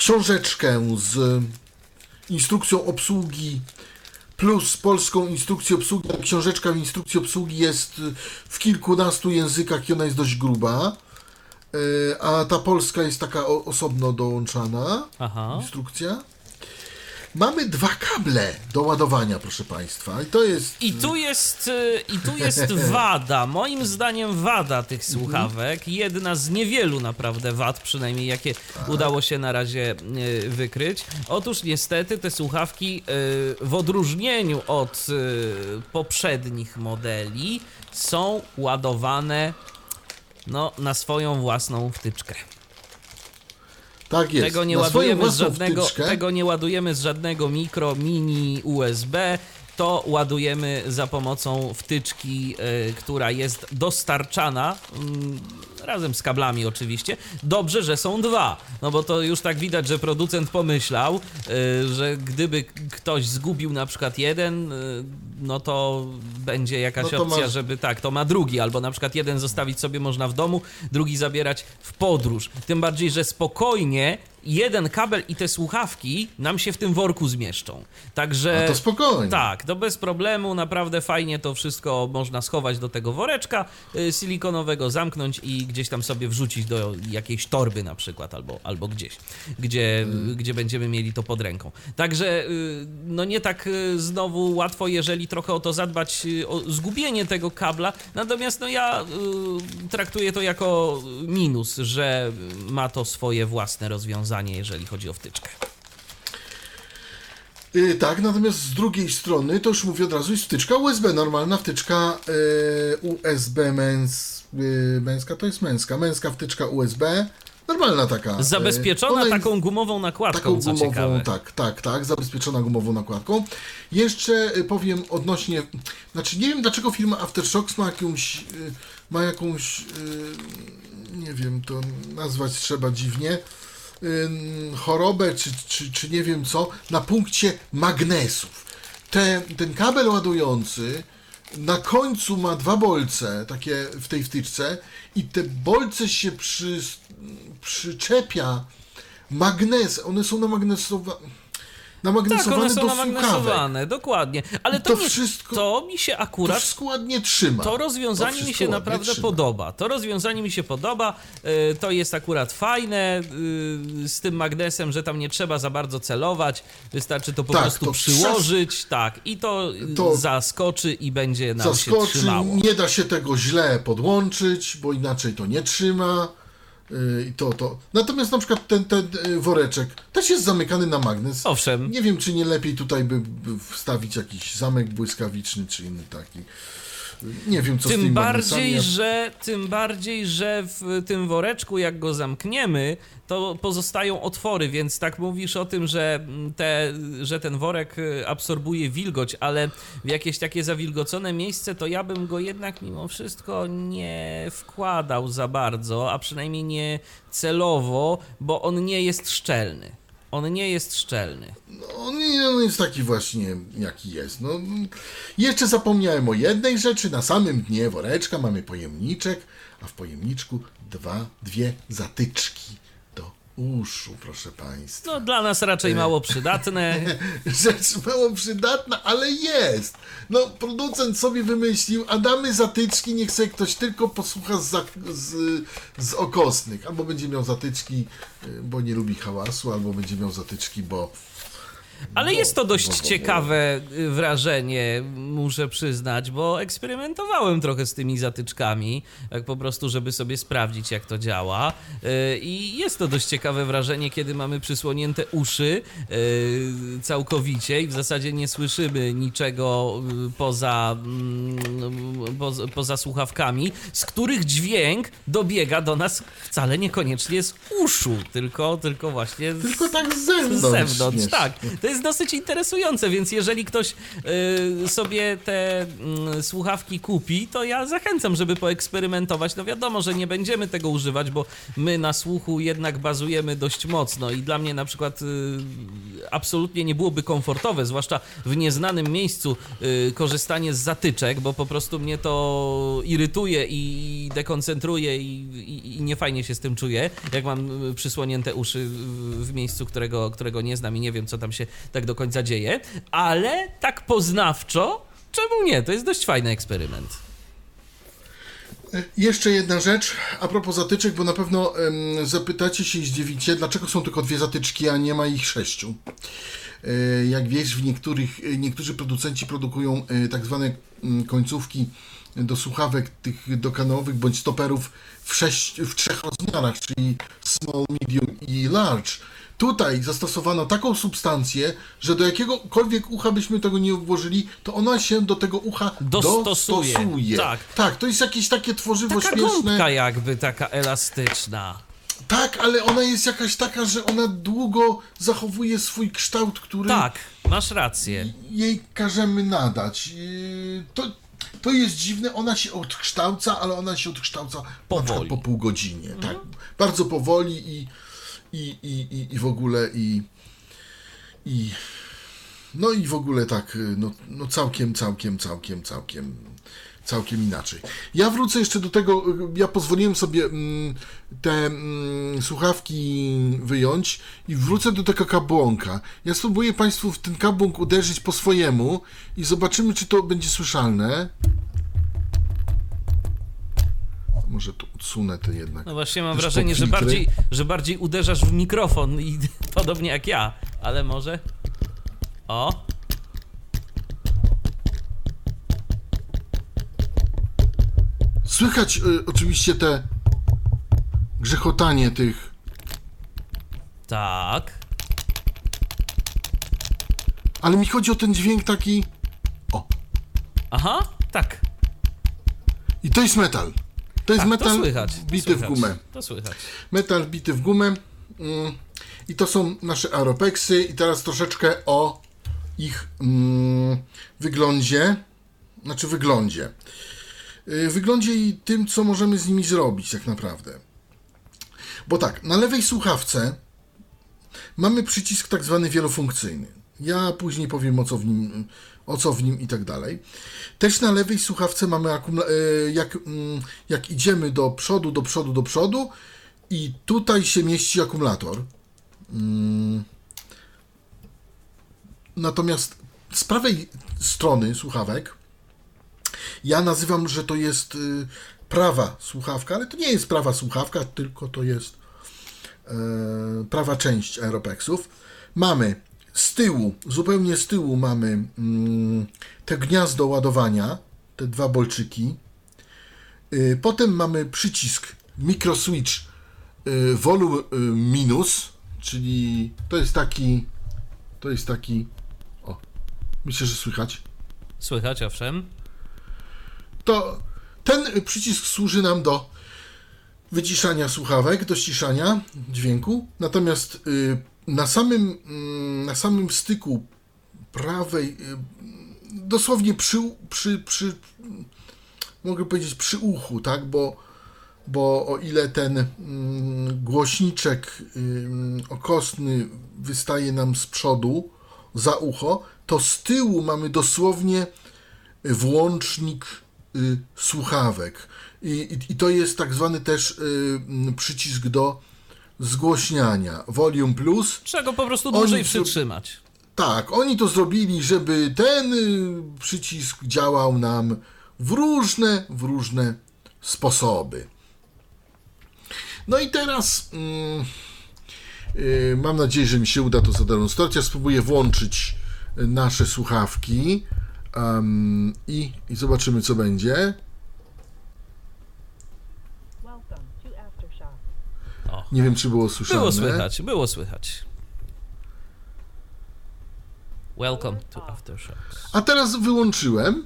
książeczkę z instrukcją obsługi plus polską instrukcję obsługi. Książeczka w instrukcji obsługi jest y, w kilkunastu językach i ona jest dość gruba. Y, A ta polska jest taka osobno dołączana. Aha. Instrukcja. Mamy dwa kable do ładowania, proszę Państwa. I to jest. I tu jest, y, i tu jest wada, moim zdaniem wada tych słuchawek, jedna z niewielu naprawdę wad, przynajmniej jakie udało się na razie y, wykryć. Otóż niestety te słuchawki y, w odróżnieniu od poprzednich modeli są ładowane no, na swoją własną wtyczkę. Tak jest. Tego nie, Na ładujemy z żadnego, wtyczkę. tego nie ładujemy z żadnego mikro, mini USB. To ładujemy za pomocą wtyczki, y, która jest dostarczana mm, razem z kablami oczywiście. Dobrze, że są dwa, no bo to już tak widać, że producent pomyślał, y, że gdyby ktoś zgubił na przykład jeden, y, no to będzie jakaś No to opcja, masz- żeby tak, to ma drugi, albo na przykład jeden zostawić sobie można w domu, drugi zabierać w podróż. Tym bardziej, że spokojnie jeden kabel i te słuchawki nam się w tym worku zmieszczą. Także A to spokojnie. tak, to bez problemu, naprawdę fajnie to wszystko można schować do tego woreczka y, silikonowego, zamknąć i gdzieś tam sobie wrzucić do jakiejś torby na przykład, albo, albo gdzieś, gdzie, gdzie będziemy mieli to pod ręką. Także y, no nie tak y, znowu łatwo, jeżeli trochę o to zadbać, o zgubienie tego kabla, natomiast no ja traktuję to jako minus, że ma to swoje własne rozwiązanie, jeżeli chodzi o wtyczkę. Y, tak, natomiast z drugiej strony, to już mówię od razu, jest wtyczka USB, normalna wtyczka y, USB męs, y, męska, to jest męska, męska wtyczka USB, normalna taka. Zabezpieczona ona jest- taką gumową nakładką, Taką co gumową, ciekawe. tak, tak, tak, zabezpieczona gumową nakładką. Jeszcze powiem odnośnie, znaczy nie wiem dlaczego firma Aftershocks ma jakąś, ma jakąś, nie wiem, to nazwać trzeba dziwnie, chorobę, czy, czy, czy nie wiem co, na punkcie magnesów. Te, ten kabel ładujący na końcu ma dwa bolce, takie w tej wtyczce, i te bolce się przy, przyczepia magnes, one są namagnesowane, Tak, namagnesowane one są namagnesowane, dokładnie. Ale to, To wszystko- to mi się To akurat wszystko ładnie trzyma. To rozwiązanie mi wszystko się naprawdę trzyma. podoba. To rozwiązanie mi się podoba. y, To jest akurat fajne y, z tym magnesem, że tam nie trzeba za bardzo celować. Wystarczy to po Tak, prostu to przyłożyć, tak, i to, y, To zaskoczy i będzie nam się Zaskoczy, trzymało. nie da się tego źle podłączyć, bo inaczej to nie trzyma. Yy, I to, to. Natomiast na przykład ten, ten yy, woreczek też jest zamykany na magnes. Owszem. Nie wiem, czy nie lepiej tutaj by wstawić jakiś zamek błyskawiczny, czy inny taki. Nie wiem, co z Tym bardziej, że, tym bardziej, że w tym woreczku, jak go zamkniemy, to pozostają otwory, więc tak mówisz o tym, że, te, że ten worek y, absorbuje wilgoć, ale w jakieś takie zawilgocone miejsce, to ja bym go jednak mimo wszystko nie wkładał za bardzo, a przynajmniej nie celowo, bo on nie jest szczelny. On nie jest szczelny. On, nie- on jest taki właśnie, jaki jest. No, jeszcze zapomniałem o jednej rzeczy. Na samym dnie woreczka mamy pojemniczek, a w pojemniczku dwa, dwie zatyczki uszu, proszę Państwa. No dla nas raczej mało przydatne. Rzecz mało przydatna, ale jest. No, producent sobie wymyślił, a damy zatyczki, niech sobie ktoś tylko posłucha z, z, z okosnych. Albo będzie miał zatyczki, y, bo nie lubi hałasu, albo będzie miał zatyczki, bo... Ale bo- jest to dość bo- bo- bo- ciekawe y, wrażenie, muszę przyznać, bo eksperymentowałem trochę z tymi zatyczkami, tak po prostu, żeby sobie sprawdzić, jak to działa. Y, I jest to dość ciekawe wrażenie, kiedy mamy przysłonięte uszy y, całkowicie i w zasadzie nie słyszymy niczego poza, mm, poza, poza słuchawkami, z których dźwięk dobiega do nas wcale niekoniecznie z uszu, tylko, tylko właśnie z, Tylko tak z z zewnątrz. zewnątrz, śmiesznie. tak. To jest dosyć interesujące, więc jeżeli ktoś y, sobie te y, słuchawki kupi, to ja zachęcam, żeby poeksperymentować. No wiadomo, że nie będziemy tego używać, bo my na słuchu jednak bazujemy dość mocno i dla mnie na przykład y, absolutnie nie byłoby komfortowe, zwłaszcza w nieznanym miejscu y, korzystanie z zatyczek, bo po prostu mnie to irytuje i dekoncentruje i, i, i niefajnie się z tym czuję, jak mam y, przysłonięte uszy w, miejscu, którego, którego nie znam i nie wiem, co tam się tak do końca dzieje, ale tak poznawczo, czemu nie? To jest dość fajny eksperyment. Jeszcze jedna rzecz, a propos zatyczek, bo na pewno em, zapytacie się i zdziwicie, dlaczego są tylko dwie zatyczki, a nie ma ich sześciu. E, jak wiesz, w niektórych, e, niektórzy producenci produkują e, tak zwane mm, końcówki do słuchawek tych dokanowych bądź stoperów w, sześć, w trzech rozmiarach, czyli small, medium i large. Tutaj zastosowano taką substancję, że do jakiegokolwiek ucha byśmy tego nie włożyli, to ona się do tego ucha Dostosuje. dostosuje. Tak. tak, to jest jakieś takie tworzywo Taka śmieszne. jakby, taka elastyczna. Tak, ale ona jest jakaś taka, że ona długo zachowuje swój kształt, który Tak, masz rację. jej każemy nadać. Yy, To, to jest dziwne, ona się odkształca, ale ona się odkształca Powoli. po pół godzinie. Tak, bardzo powoli i, i, i, i, i w ogóle i, i no i w ogóle tak, no, no całkiem, całkiem, całkiem, całkiem, całkiem inaczej. Ja wrócę jeszcze do tego, ja pozwoliłem sobie mm, te mm, słuchawki wyjąć i wrócę do tego kabłonka. Ja spróbuję Państwu w ten kabłąk uderzyć po swojemu i zobaczymy, czy to będzie słyszalne. Może tu odsunę to jednak. No właśnie mam Też wrażenie, że bardziej, że bardziej uderzasz w mikrofon i podobnie jak ja, ale może. O, Słychać y, oczywiście te grzechotanie tych tak. Ale mi chodzi o ten dźwięk taki. O, Aha, tak. i to jest metal. To jest tak metal to słychać. to bity w słychać, gumę. To słychać. Metal bity w gumę. Mm, I to są nasze Aeropeksy. I teraz troszeczkę o ich mm, wyglądzie. Znaczy wyglądzie. Y, Wyglądzie i tym, co możemy z nimi zrobić, tak naprawdę. Bo tak, na lewej słuchawce mamy przycisk tak zwany wielofunkcyjny. Ja później powiem o co w nim, o co w nim i tak dalej. Też na lewej słuchawce mamy e, jak, mm, jak idziemy do przodu, do przodu, do przodu i tutaj się mieści akumulator. Mm. Natomiast z prawej strony słuchawek ja nazywam, że to jest y, prawa słuchawka, ale to nie jest prawa słuchawka, tylko to jest e, prawa część Aeropeksów. Mamy z tyłu, zupełnie z tyłu mamy mm, te gniazdo ładowania, te dwa bolczyki. Y, Potem mamy przycisk microswitch y, volume y, minus, czyli to jest taki, to jest taki, o, myślę, że słychać. Słychać, owszem. to ten przycisk służy nam do wyciszania słuchawek, do ściszania dźwięku. Natomiast y, na samym, mm, na samym styku prawej, y, dosłownie przy, przy, przy, mogę powiedzieć przy uchu, tak, bo, bo o ile ten mm, głośniczek ym, okostny wystaje nam z przodu, za ucho, to z tyłu mamy dosłownie włącznik y, słuchawek. I, i, to jest tak zwany też y, przycisk do zgłośniania. Volume Plus. Trzeba po prostu dłużej przytrzymać. Tak, oni to zrobili, żeby ten y, przycisk działał nam w różne, w różne sposoby. No i teraz mm, y, mam nadzieję, że mi się uda to zademonstrować. Ja spróbuję włączyć y, nasze słuchawki em, i, i zobaczymy, co będzie. Welcome to Aftershock. Nie wiem, czy było słyszane. Było słychać, było słychać. Welcome to Aftershocks. A teraz wyłączyłem.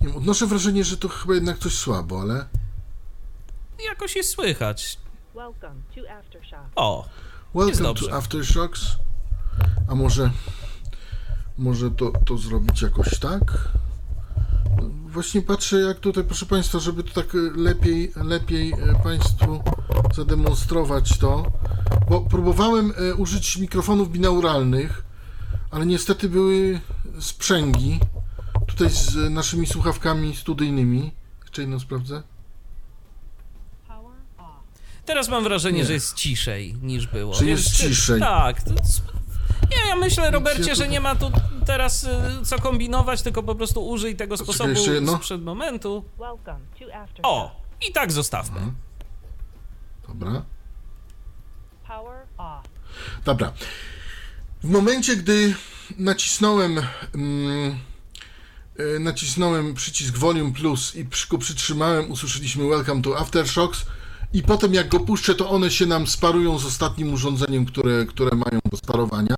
Nie wiem, odnoszę wrażenie, że to chyba jednak coś słabo, ale... Jakoś jest słychać. Welcome to Aftershock. O, Welcome to Aftershocks. A może, może to, to zrobić jakoś tak? Właśnie patrzę, jak tutaj, proszę Państwa, żeby to tak lepiej, lepiej e, Państwu zademonstrować to, bo próbowałem e, użyć mikrofonów binauralnych, ale niestety były sprzęgi tutaj z naszymi słuchawkami studyjnymi. Jeszcze jedną sprawdzę. Teraz mam wrażenie, Nie. że jest ciszej niż było. Że jest ciszej. Tak. To, nie, ja myślę, Robercie, że nie ma tu teraz y, co kombinować, tylko po prostu użyj tego sposobu jeszcze jedno. sprzed momentu. O, i tak zostawmy. Dobra. Power off. Dobra. W momencie, gdy nacisnąłem mm, e, nacisnąłem przycisk Volume Plus i przy, go przytrzymałem, usłyszeliśmy Welcome to Aftershocks i potem jak go puszczę, to one się nam sparują z ostatnim urządzeniem, które, które mają do sparowania.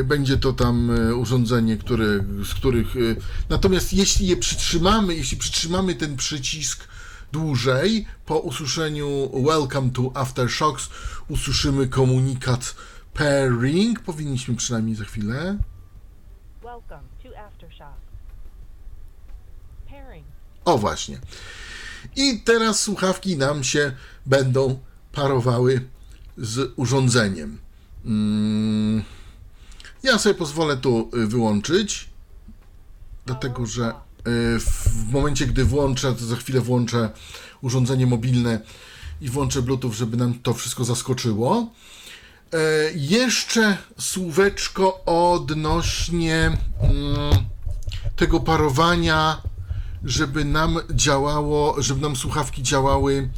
E, Będzie to tam e, urządzenie, które, z których. e, Natomiast jeśli je przytrzymamy, jeśli przytrzymamy ten przycisk dłużej, po usłyszeniu Welcome to Aftershocks usłyszymy komunikat pairing. Powinniśmy przynajmniej za chwilę. Welcome to Aftershock. Pairing. O właśnie. I teraz słuchawki nam się będą parowały z urządzeniem. Mm, Ja sobie pozwolę to y, wyłączyć, dlatego że y, w momencie, gdy włączę, to za chwilę włączę urządzenie mobilne i włączę Bluetooth, żeby nam to wszystko zaskoczyło. E, Jeszcze słóweczko odnośnie mm, tego parowania żeby nam działało, żeby nam słuchawki działały y,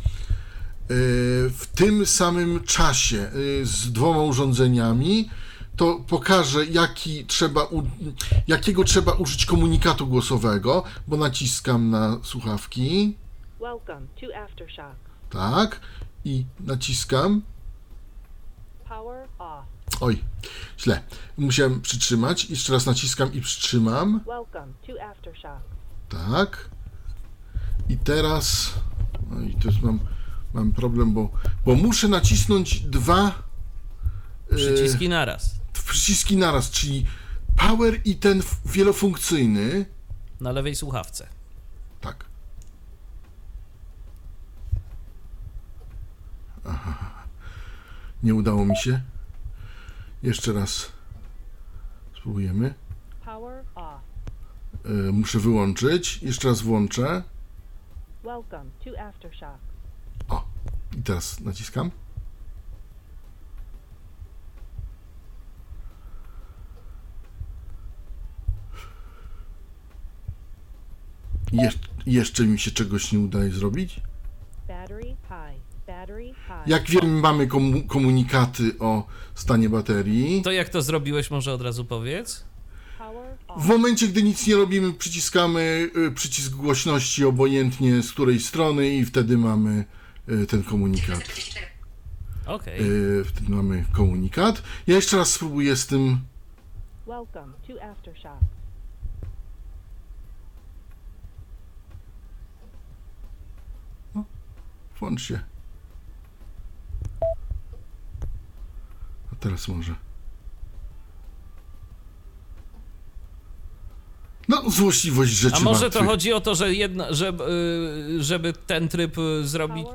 w tym samym czasie y, z dwoma urządzeniami, to pokażę, jaki trzeba u, jakiego trzeba użyć komunikatu głosowego, bo naciskam na słuchawki, Welcome to Aftershock. tak, i naciskam, Power off. oj, źle, musiałem przytrzymać, jeszcze raz naciskam i przytrzymam, Welcome to Aftershock. Tak. I teraz. No i jest mam, mam problem, bo, bo muszę nacisnąć dwa e, Przyciski naraz. przyciski naraz, czyli power i ten wielofunkcyjny. Na lewej słuchawce. Tak. Aha. Nie udało mi się. Jeszcze raz spróbujemy. E, muszę wyłączyć. Jeszcze raz włączę. Welcome to Aftershock. O, i teraz naciskam. Jesz jeszcze mi się czegoś nie udaje zrobić. Jak wiem, mamy komu komunikaty o stanie baterii. To jak to zrobiłeś, może od razu powiedz? W momencie, gdy nic nie robimy, przyciskamy y, przycisk głośności obojętnie z której strony i wtedy mamy y, ten komunikat. Okej. Y, Wtedy mamy komunikat. Ja jeszcze raz spróbuję z tym Welcome to Aftershock. Włącz się. A teraz może. No, złośliwość rzeczy A może to martwych. chodzi o to, że jedno, że, y, żeby ten tryb y, zrobić,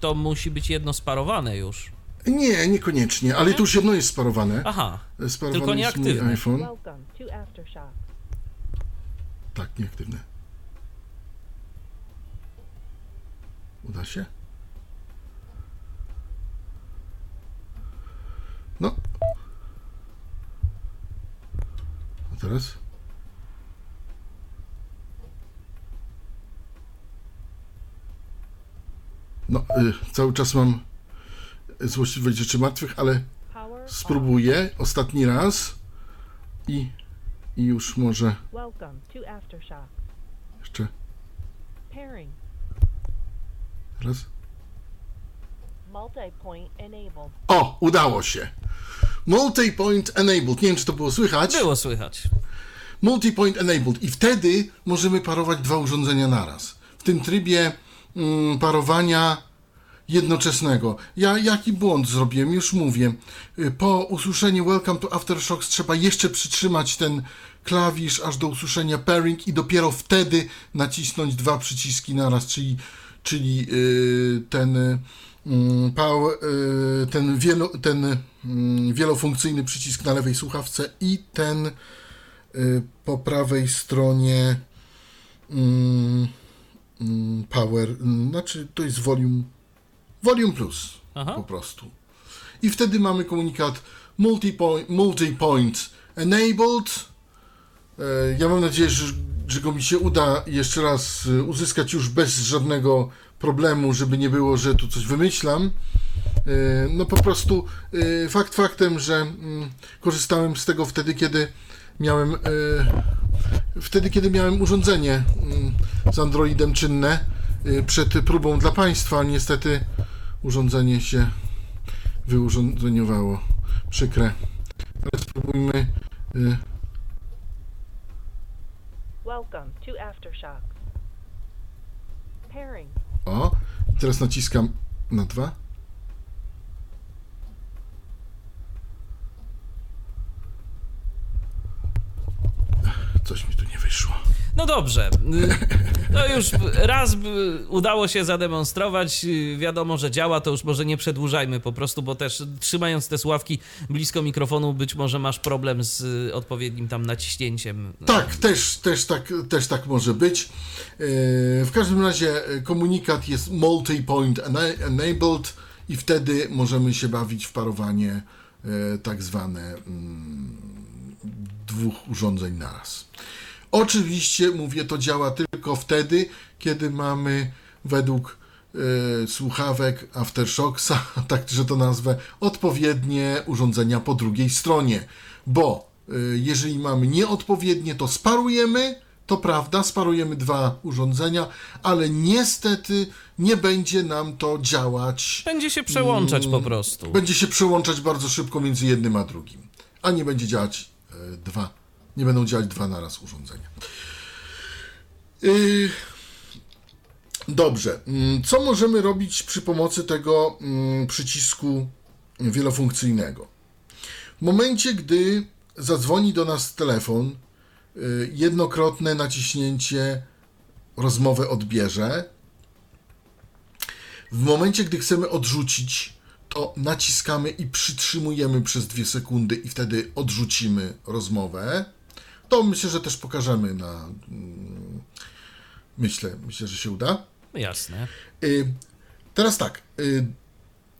to musi być jedno sparowane już. Nie, niekoniecznie, ale tu już jedno jest sparowane. Aha, Sparowane tylko nieaktywne. iPhone. To. Tak, nieaktywne. Uda się? No. A teraz? No, y, cały czas mam złośliwość rzeczy martwych, ale spróbuję ostatni raz i, i już może jeszcze raz. O, udało się. Multi-point enabled. Nie wiem, czy to było słychać. było słychać. Multi-point enabled. I wtedy możemy parować dwa urządzenia naraz. W tym trybie parowania jednoczesnego. Ja jaki błąd zrobiłem? Już mówię. Y, Po usłyszeniu Welcome to Aftershocks trzeba jeszcze przytrzymać ten klawisz aż do usłyszenia pairing i dopiero wtedy nacisnąć dwa przyciski naraz, czyli, czyli y, ten mm, y, ten, wielo, ten mm, wielofunkcyjny przycisk na lewej słuchawce i ten po prawej stronie mm, mm, power, mm, znaczy to jest volume, volume plus Aha. po prostu. I wtedy mamy komunikat multi-point, multi-point enabled. E, Ja mam nadzieję, że, że go mi się uda jeszcze raz e, uzyskać już bez żadnego problemu, żeby nie było, że tu coś wymyślam. E, No po prostu fakt faktem, że mm, korzystałem z tego wtedy, kiedy miałem e, wtedy, kiedy miałem urządzenie mm, z Androidem czynne e, przed próbą dla Państwa. Niestety urządzenie się wyurządzeniowało. Przykre. Ale spróbujmy. y, Welcome to Aftershocks. Pairing. O, teraz naciskam na dwa. Coś mi tu nie wyszło. No dobrze. To już raz udało się zademonstrować. Wiadomo, że działa, to już może nie przedłużajmy po prostu, bo też trzymając te sławki blisko mikrofonu, być może masz problem z odpowiednim tam naciśnięciem. No, Tak, też, też, tak, też tak może być. E, W każdym razie e, komunikat jest multi-point ena- enabled i wtedy możemy się bawić w parowanie e, tak zwane mm, dwóch urządzeń naraz. Oczywiście, mówię, to działa tylko wtedy, kiedy mamy według e, słuchawek Aftershocksa, tak że to nazwę, odpowiednie urządzenia po drugiej stronie. Bo e, jeżeli mamy nieodpowiednie, to sparujemy, to prawda, sparujemy dwa urządzenia, ale niestety nie będzie nam to działać. Będzie się przełączać po prostu. Będzie się przełączać bardzo szybko między jednym a drugim. A nie będzie działać dwa. Nie będą działać dwa naraz urządzenia. Yy, Dobrze. Mm, Co możemy robić przy pomocy tego mm, przycisku wielofunkcyjnego? W momencie, gdy zadzwoni do nas telefon, y, jednokrotne naciśnięcie rozmowę odbierze. W momencie, gdy chcemy odrzucić, to naciskamy i przytrzymujemy przez dwie sekundy i wtedy odrzucimy rozmowę. To myślę, że też pokażemy na. mm, Myślę, myślę, że się uda. Jasne. Y, Teraz tak. y,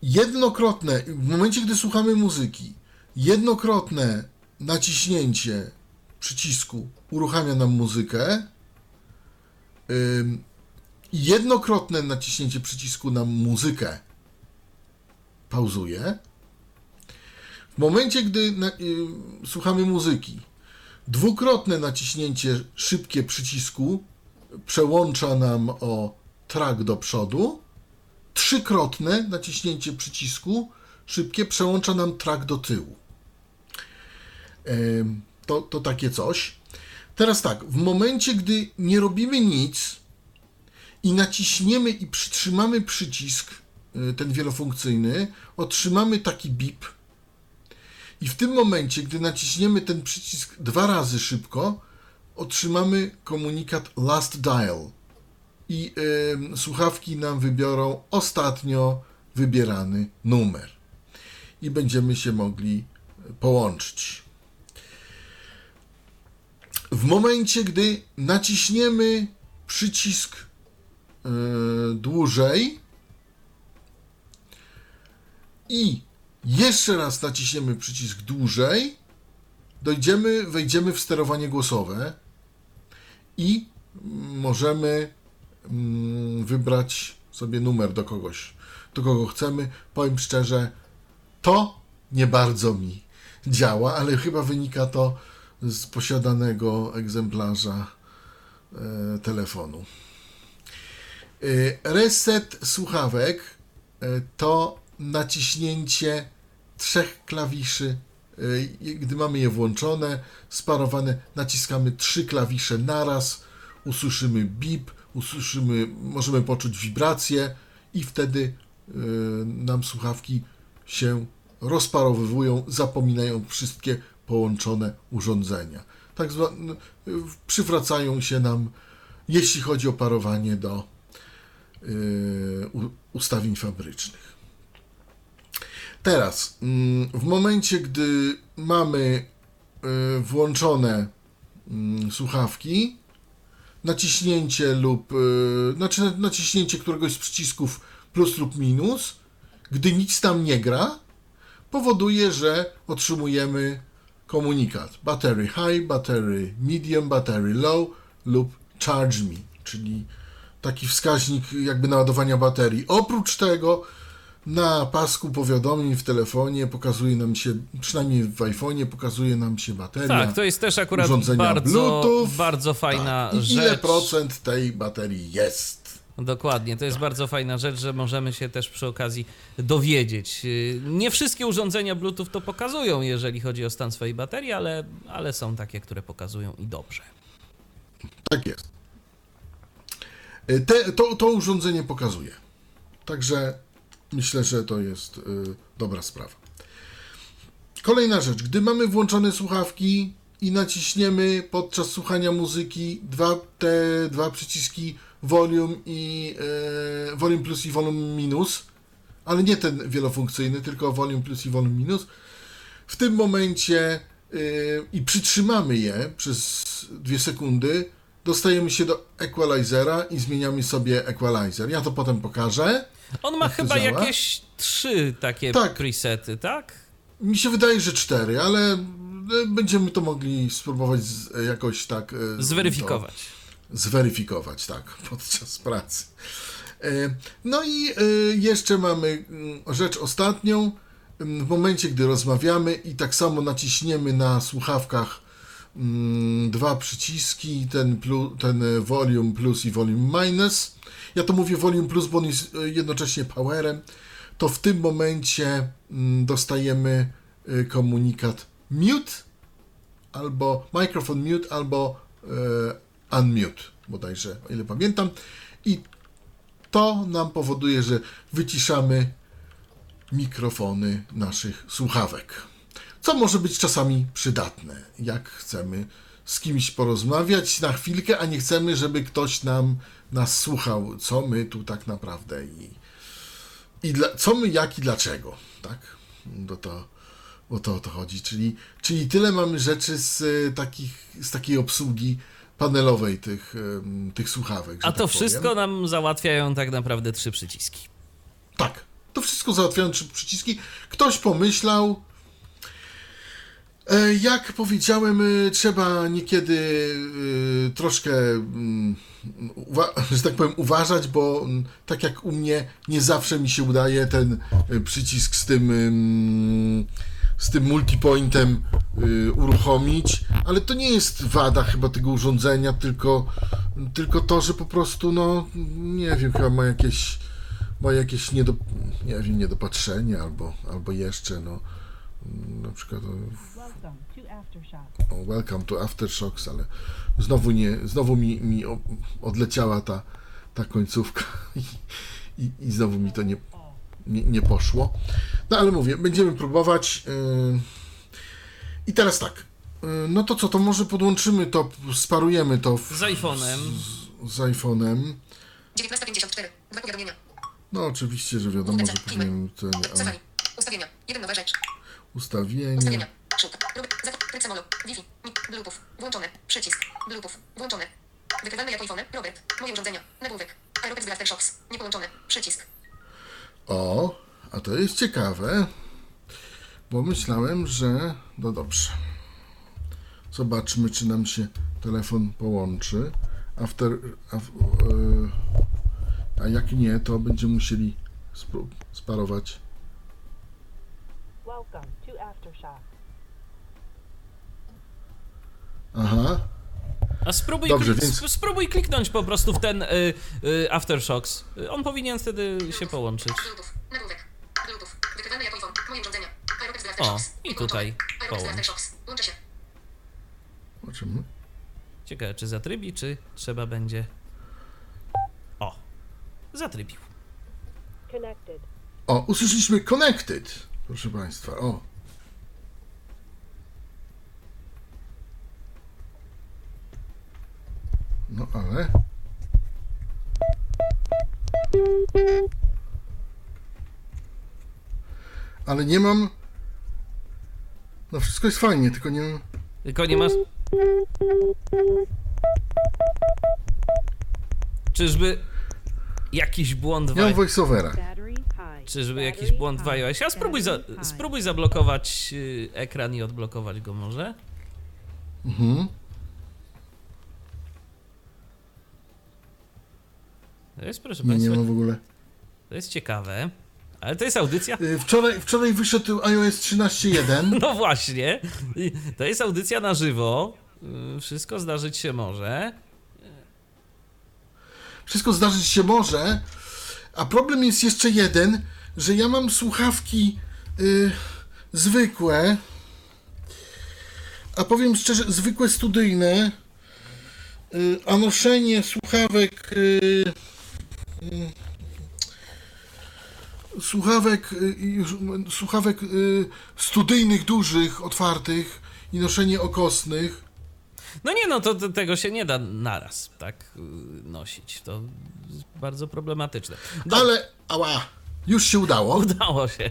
Jednokrotne, w momencie, gdy słuchamy muzyki, jednokrotne naciśnięcie przycisku uruchamia nam muzykę. Jednokrotne naciśnięcie przycisku nam muzykę pauzuje. W momencie, gdy na, y, słuchamy muzyki, dwukrotne naciśnięcie szybkie przycisku przełącza nam o track do przodu. Trzykrotne naciśnięcie przycisku szybkie przełącza nam track do tyłu. To, to takie coś. Teraz tak, w momencie, gdy nie robimy nic i naciśniemy i przytrzymamy przycisk, ten wielofunkcyjny, otrzymamy taki bip. I w tym momencie, gdy naciśniemy ten przycisk dwa razy szybko, otrzymamy komunikat last dial i em, słuchawki nam wybiorą ostatnio wybierany numer i będziemy się mogli połączyć. W momencie, gdy naciśniemy przycisk e, dłużej i jeszcze raz naciśniemy przycisk dłużej, dojdziemy, wejdziemy w sterowanie głosowe i możemy mm, wybrać sobie numer do kogoś, do kogo chcemy. Powiem szczerze, to nie bardzo mi działa, ale chyba wynika to z posiadanego egzemplarza e, telefonu. E, Reset słuchawek e, to naciśnięcie trzech klawiszy. E, Gdy mamy je włączone, sparowane, naciskamy trzy klawisze naraz, usłyszymy bip, usłyszymy, możemy poczuć wibrację i wtedy nam słuchawki się rozparowywują, zapominają wszystkie połączone urządzenia. Tak zwane, przywracają się nam, jeśli chodzi o parowanie do y, ustawień fabrycznych. Teraz, mm, w momencie, gdy mamy y, włączone mm, słuchawki, naciśnięcie lub y, znaczy na- naciśnięcie któregoś z przycisków plus lub minus, gdy nic tam nie gra, powoduje, że otrzymujemy komunikat battery high, battery medium, battery low lub charge me, czyli taki wskaźnik jakby naładowania baterii. Oprócz tego na pasku powiadomień w telefonie pokazuje nam się, przynajmniej w iPhone'ie pokazuje nam się bateria. Tak, to jest też akurat bardzo, Bluetooth. bardzo fajna tak. I rzecz. ile procent tej baterii jest? Dokładnie, to jest bardzo fajna rzecz, że możemy się też przy okazji dowiedzieć. Nie wszystkie urządzenia Bluetooth to pokazują, jeżeli chodzi o stan swojej baterii, ale, ale są takie, które pokazują i dobrze. Tak jest. Y, Te, to, to urządzenie pokazuje. Także myślę, że to jest y, dobra sprawa. Kolejna rzecz. Gdy mamy włączone słuchawki i naciśniemy podczas słuchania muzyki dwa, te dwa przyciski volume i y, volume plus i volume minus, ale nie ten wielofunkcyjny, tylko volume plus i volume minus, w tym momencie y, i przytrzymamy je przez dwie sekundy, dostajemy się do equalizera i zmieniamy sobie equalizer. Ja to potem pokażę. On ma chyba działa? jakieś trzy takie Tak. presety, tak? Mi się wydaje, że cztery, ale e, będziemy to mogli spróbować z, jakoś tak. e, Zweryfikować. Zweryfikować, tak, podczas pracy. E, No i e, jeszcze mamy mm, rzecz ostatnią. Mm, W momencie, gdy rozmawiamy i tak samo naciśniemy na słuchawkach mm, dwa przyciski, ten, plu, ten e, volume plus i volume minus. Ja to mówię volume plus, bo on jest e, jednocześnie powerem. To w tym momencie mm, dostajemy e, komunikat mute albo microphone mute, albo e, unmute, bodajże, o ile pamiętam. I to nam powoduje, że wyciszamy mikrofony naszych słuchawek. Co może być czasami przydatne, jak chcemy z kimś porozmawiać na chwilkę, a nie chcemy, żeby ktoś nam nas słuchał, co my tu tak naprawdę i, i dla, co my, jak i dlaczego, tak? Do to, o to o to chodzi. Czyli, czyli tyle mamy rzeczy z, e, takich, z takiej obsługi panelowej tych, em, tych słuchawek. A to tak wszystko powiem. nam załatwiają tak naprawdę trzy przyciski. Tak. To wszystko załatwiają trzy przyciski. Ktoś pomyślał. E, Jak powiedziałem, e, trzeba niekiedy e, troszkę, mm, że tak powiem, uważać, bo mm, tak jak u mnie, nie zawsze mi się udaje ten e, przycisk z tym, z tym multipointem e, uruchomić, ale to nie jest wada chyba tego urządzenia, tylko, tylko to, że po prostu, no, nie wiem, chyba ma jakieś ma jakieś niedo, nie wiem, niedopatrzenie albo, albo jeszcze, no, mm, na przykład o, Welcome to Aftershock. o Welcome to Aftershocks, ale znowu nie, znowu mi, mi odleciała ta, ta końcówka i, i, i znowu mi to nie, nie, nie poszło. No ale mówię, będziemy próbować. Yy, I teraz tak. Yy, no to co, to może podłączymy to, sparujemy to w, Z iPhone'em. z, z iPhone'em. 1954. Dwa powiadomienia. No oczywiście, że wiadomo, że powinienem ten, Safari. Ustawienia. Jeden nowa rzecz. ustawienia. Ustawienia. Zakres. Tryb samolu. Wi-Fi. Bluetooth. Włączone. Przycisk. Bluetooth. Włączone. Wykrywalne jako iPhone. Robert. Moje urządzenia. Nagłówek. Aeropex Aftershocks. Niepołączone. Przycisk. O, a to jest ciekawe, bo myślałem, że. No dobrze. Zobaczmy, czy nam się telefon połączy. After, af, e, a jak nie, to będziemy musieli sparować. Welcome to Aftershock. Aha, A spróbuj, Dobrze, klik- więc- sp- spróbuj kliknąć po prostu w ten y, y, Aftershocks. On powinien wtedy się połączyć. O, i tutaj połącz. Zobaczymy. Ciekawe, czy zatrybi, czy trzeba będzie... O, zatrybił. Connected. O, usłyszeliśmy Connected, proszę Państwa. O. No ale. Ale nie mam. No wszystko jest fajnie, tylko nie mam. Tylko nie masz. Czyżby jakiś błąd Nie mam w voiceovera. Czyżby jakiś błąd w iOS? A spróbuj, za, spróbuj zablokować y, ekran i odblokować go może. Mhm. To jest, proszę Nie, nie mam w ogóle. to jest ciekawe. Ale to jest audycja. Y, Wczoraj, wczoraj wyszedł iOS 13.1. No właśnie. To jest audycja na żywo. Y, Wszystko zdarzyć się może. Wszystko zdarzyć się może, a problem jest jeszcze jeden, że ja mam słuchawki y, zwykłe, a powiem szczerze, zwykłe studyjne, y, a noszenie słuchawek y, y, słuchawek y, słuchawek y, studyjnych, dużych, otwartych i noszenie okosnych No nie no, to, to tego się nie da naraz tak y, nosić. To bardzo problematyczne. Do, ale ała, już się udało. Udało się.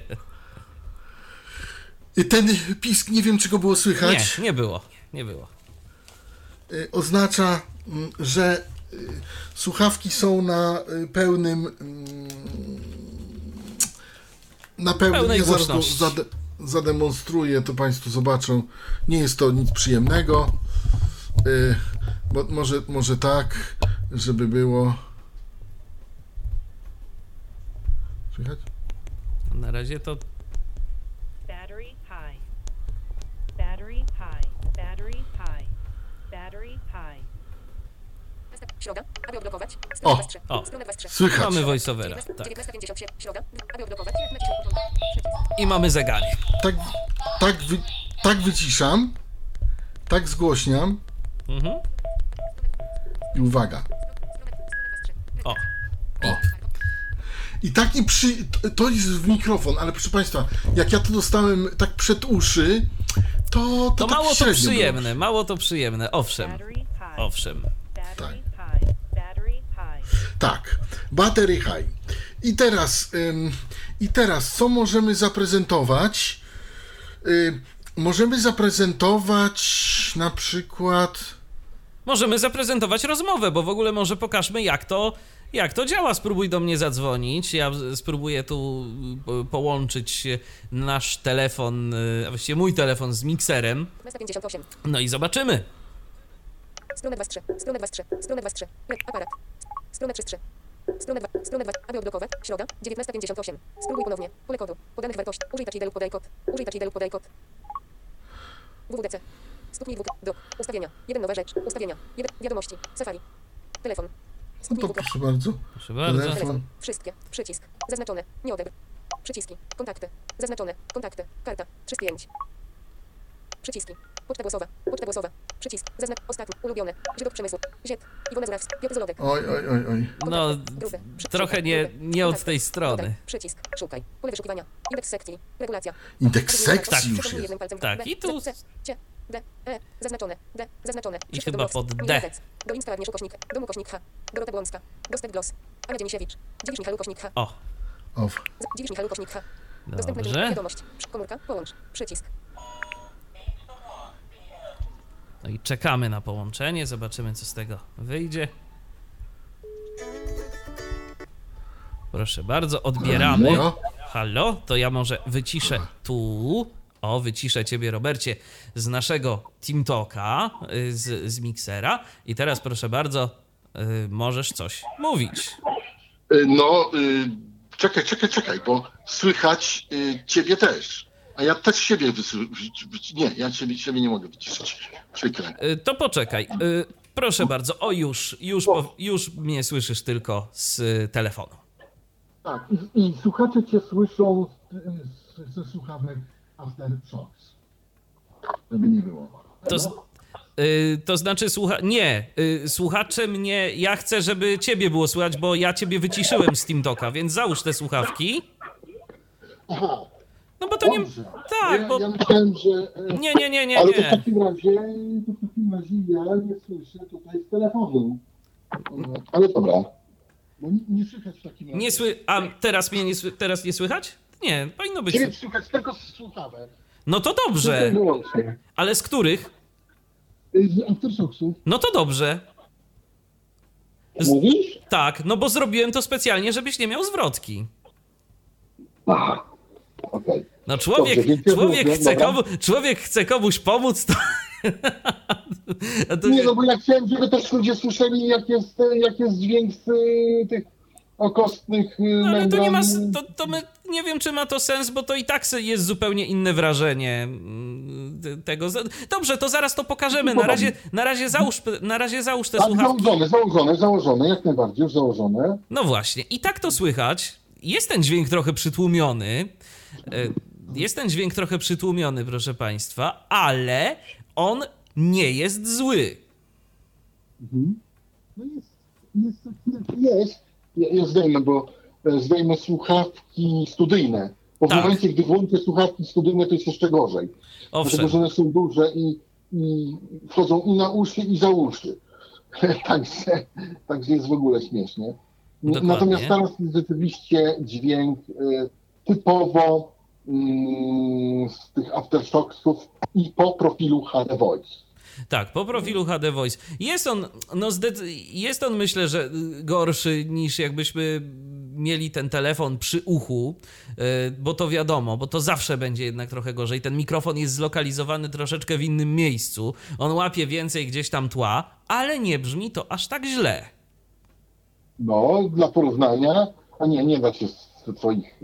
Ten pisk, nie wiem czy go było słychać, Nie, nie było. Nie było. oznacza, mm, że słuchawki są na y, pełnym mm, na pełnym, Pełnej ja zaraz zade, zademonstruję, to Państwo zobaczą. Nie jest to nic przyjemnego, y, bo może, może tak, żeby było słychać? Na razie to Środa, aby odblokować. O! Strona 23. O. Strona 23. Słychać. mamy voiceovera. 19, Tak. 19.57. Środa, aby odblokować. Naciśnij button. Przycisk. I mamy zegarek. Tak, tak, wy, tak wyciszam, tak zgłośniam Mhm. i uwaga. O. I taki przy... To jest w mikrofon, ale proszę Państwa, jak ja to dostałem tak przed uszy, to... To, To tak mało to przyjemne, mało to przyjemne. Owszem. Owszem. Tak. Tak, battery high. I teraz, ym, i teraz co możemy zaprezentować? Y, możemy zaprezentować na przykład... Możemy zaprezentować rozmowę, bo w ogóle może pokażmy, jak to, jak to działa. Spróbuj do mnie zadzwonić. Ja spróbuję tu y, połączyć nasz telefon, y, a właściwie mój telefon z mikserem. 19.58. No i zobaczymy. Strona 23. Strona 23. Strona 23. Re- Aparat. Strona 33. Strona 2. Strona 2. Aby odblokować. Środa. 19.58. Spróbuj ponownie. Pole kodu. Podanych wartości. Użyj touch ID lub podaj kod. Użyj touch ID lub podaj kod. WWDC. Stopnij dwóch. Dok. Ustawienia. Jeden nowa rzecz. Ustawienia. Jeden. Wiadomości. Safari. Telefon. No to proszę bardzo. Proszę bardzo. Telefon. Telefon. Wszystkie. Przycisk. Zaznaczone. Nie odebr. Przyciski. Kontakty. Zaznaczone. Kontakty. Karta. 3 z 5. Przyciski. Poczta głosowa. Poczta głosowa. Przycisk. Zaznacz. Ostatni. Ulubione. Źródło przemysłu. Ziet. Iwona Zurawska. Piotr Zolodek. Oj, oj, oj, oj. No, Grupy. Przy- trochę nie, nie od tej strony. Przycisk. Szukaj. Pole wyszukiwania. Indeks sekcji. Regulacja. Indeks Tak. sekcji już jest. Tak, i tu- C, C, D, E. Zaznaczone. D. Zaznaczone. I chyba pod. D. Dolińska Agnieszka Kośnik. Dom ukośnik H. Dorota Błąska. Gostek Glos. Ania Dzienisiewicz. Dziwisz Michał ukośnik H. O, O, Z- Dziwisz Michał ukośnik H. Dostępny dobrze. wiadomość. Komórka. Połącz. Przycisk. No i czekamy na połączenie, zobaczymy co z tego wyjdzie. Proszę bardzo, odbieramy. Halo? To ja może wyciszę tu. O, wyciszę ciebie, Robercie, z naszego Team Talka, y, z, z miksera. I teraz proszę bardzo, y, możesz coś mówić. Y, No, y, czekaj, czekaj, czekaj, bo słychać y, ciebie też. A ja też siebie wysły... wy- wy- Nie, ja siebie, siebie nie mogę wyciszyć. Przykre. Y, To poczekaj. y, Proszę bardzo, o już, już, po- już mnie słyszysz tylko z telefonu. Tak, i, i słuchacze cię słyszą z, ze słuchawek Aftershocks. Żeby nie było. To, z, y, to znaczy, słucha... nie, y, słuchacze mnie, ja chcę, żeby ciebie było słychać, bo ja ciebie wyciszyłem z TeamTalka, więc załóż te słuchawki. Aha, No bo to nie... dobrze. Tak, ja, bo... ja myślałem, że... e, Nie, nie, nie, nie, Ale to w nie. takim razie, to w takim razie ja nie słyszę tutaj z telefonu. Ale dobra. Bo nie, nie słychać w takim razie. Nie sły... A teraz mnie nie, teraz nie słychać? Nie, powinno być. Ciebie słychać tylko z słuchawek. No to dobrze. Ale z których? Y, Z Aftershocksów. No to dobrze. Z- Mówisz? Tak, no bo zrobiłem to specjalnie, żebyś nie miał zwrotki. Aha. Okej. No człowiek, Dobrze, człowiek, mówię, chce komu, człowiek chce komuś pomóc, to... To Nie, no bo ja chciałem, żeby też ludzie słyszeli, jak jest, jak jest dźwięk z y, tych okostnych y, No, ale to nie ma. To, to my, nie wiem, czy ma to sens, bo to i tak jest zupełnie inne wrażenie mm, tego. Dobrze, to zaraz to pokażemy. Na razie, na razie, załóż, na razie załóż te Tak, słuchawki. założone, założone, założone, jak najbardziej, już założone. No właśnie, i tak to słychać. Jest ten dźwięk trochę przytłumiony. Jest ten dźwięk trochę przytłumiony, proszę Państwa, ale on nie jest zły. No jest, jest jest. Ja, ja zdejmę, bo e, zdejmę słuchawki studyjne. Bo w Tak. momencie, gdy włączę słuchawki studyjne, to jest jeszcze gorzej. Owszem. Dlatego, że one są duże i, i wchodzą i na uszy, i za uszy. także, także jest w ogóle śmiesznie. Dokładnie. Natomiast teraz jest rzeczywiście dźwięk e, typowo tych aftershocksów i po profilu HD Voice. Tak, po profilu HD Voice. Jest on, no jest on myślę, że gorszy niż jakbyśmy mieli ten telefon przy uchu, y, bo to wiadomo, bo to zawsze będzie jednak trochę gorzej. Ten mikrofon jest zlokalizowany troszeczkę w innym miejscu. On łapie więcej gdzieś tam tła, ale nie brzmi to aż tak źle. No, dla porównania, a nie, nie da się z twoich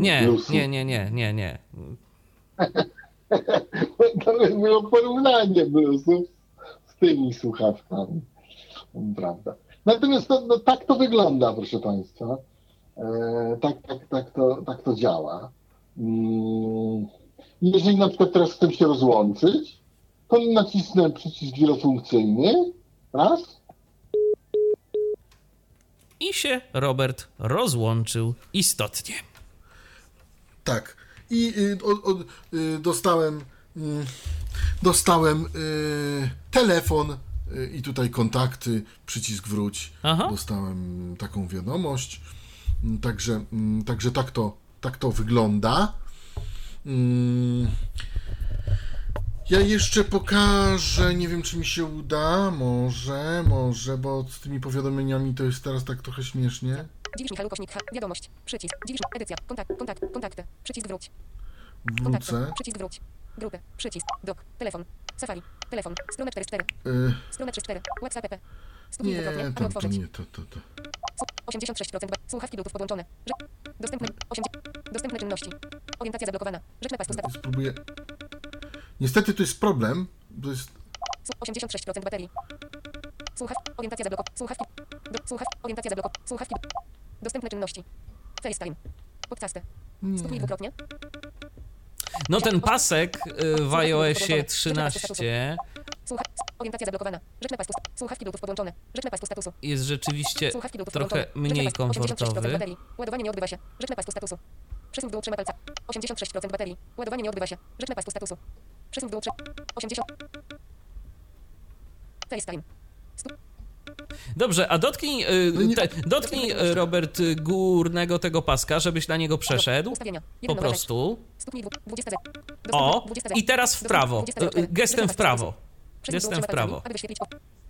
Nie, nie, nie, nie, nie, nie. To było porównanie bluesów z tymi słuchawkami. Prawda. Natomiast to, no, tak to wygląda, proszę Państwa. E, tak, tak, tak, to, tak to działa. Mm, jeżeli na przykład teraz chcę się rozłączyć, to nacisnę przycisk wielofunkcyjny. Raz. I się Robert rozłączył istotnie. Tak. I y, o, o, y, dostałem, mm, dostałem y, telefon i tutaj kontakty, przycisk wróć. Aha. Dostałem taką wiadomość. Mm, Także, mm, także tak, to, tak to wygląda. Ja jeszcze pokażę, nie wiem czy mi się uda, może, może, bo z tymi powiadomieniami to jest teraz tak trochę śmiesznie. Dziwisz Michał Kośnik, ha, wiadomość, przycisk, dziwisz, edycja, kontakt, kontakt, kontakty, przycisk wróć, kontakty, Wrócę. przycisk wróć, grupy, przycisk, dok, telefon, Safari, telefon, strona 44, Y, strona 34, WhatsApp, app, stuknij nie, dwukrotnie, aby to, to otworzyć, nie, to, to, to. Su- 86%, ba- słuchawki Bluetooth podłączone, dostępne, 80, dostępne czynności, orientacja zablokowana, rzecz pastu status, Spróbuję. Niestety to jest problem. To jest. Su- 86% baterii, słuchawki, orientacja zablokowana, słuchawki, do, słuchawki, orientacja zablokowana, słuchawki, dostępne czynności, FaceTime, podcasty, stuknij dwukrotnie, No ten pasek y, w iOSie 13 Słucha... Orientacja zablokowana. Rzecz na pastu. sta- Słuchawki Bluetooth podłączone. Rzecz na pastu statusu. jest rzeczywiście trochę mniej na pastu. 86% komfortowy. baterii. Ładowanie nie odbywa się. Rzecz na pastu statusu. Przesuń w dół trzema palca. 86% baterii. Ładowanie nie odbywa się. Rzecz na pastu statusu. Przesuń w dół trze... 80... FaceTime. Dobrze, a dotknij, y, No te, dotknij y, Robert górnego tego paska, żebyś na niego przeszedł. Po prostu. Stuknij dwu... 20 Z. O, Dostępny- 20 Z. i teraz w prawo. 24. Y, Gestem w prawo. Przesuń w prawo.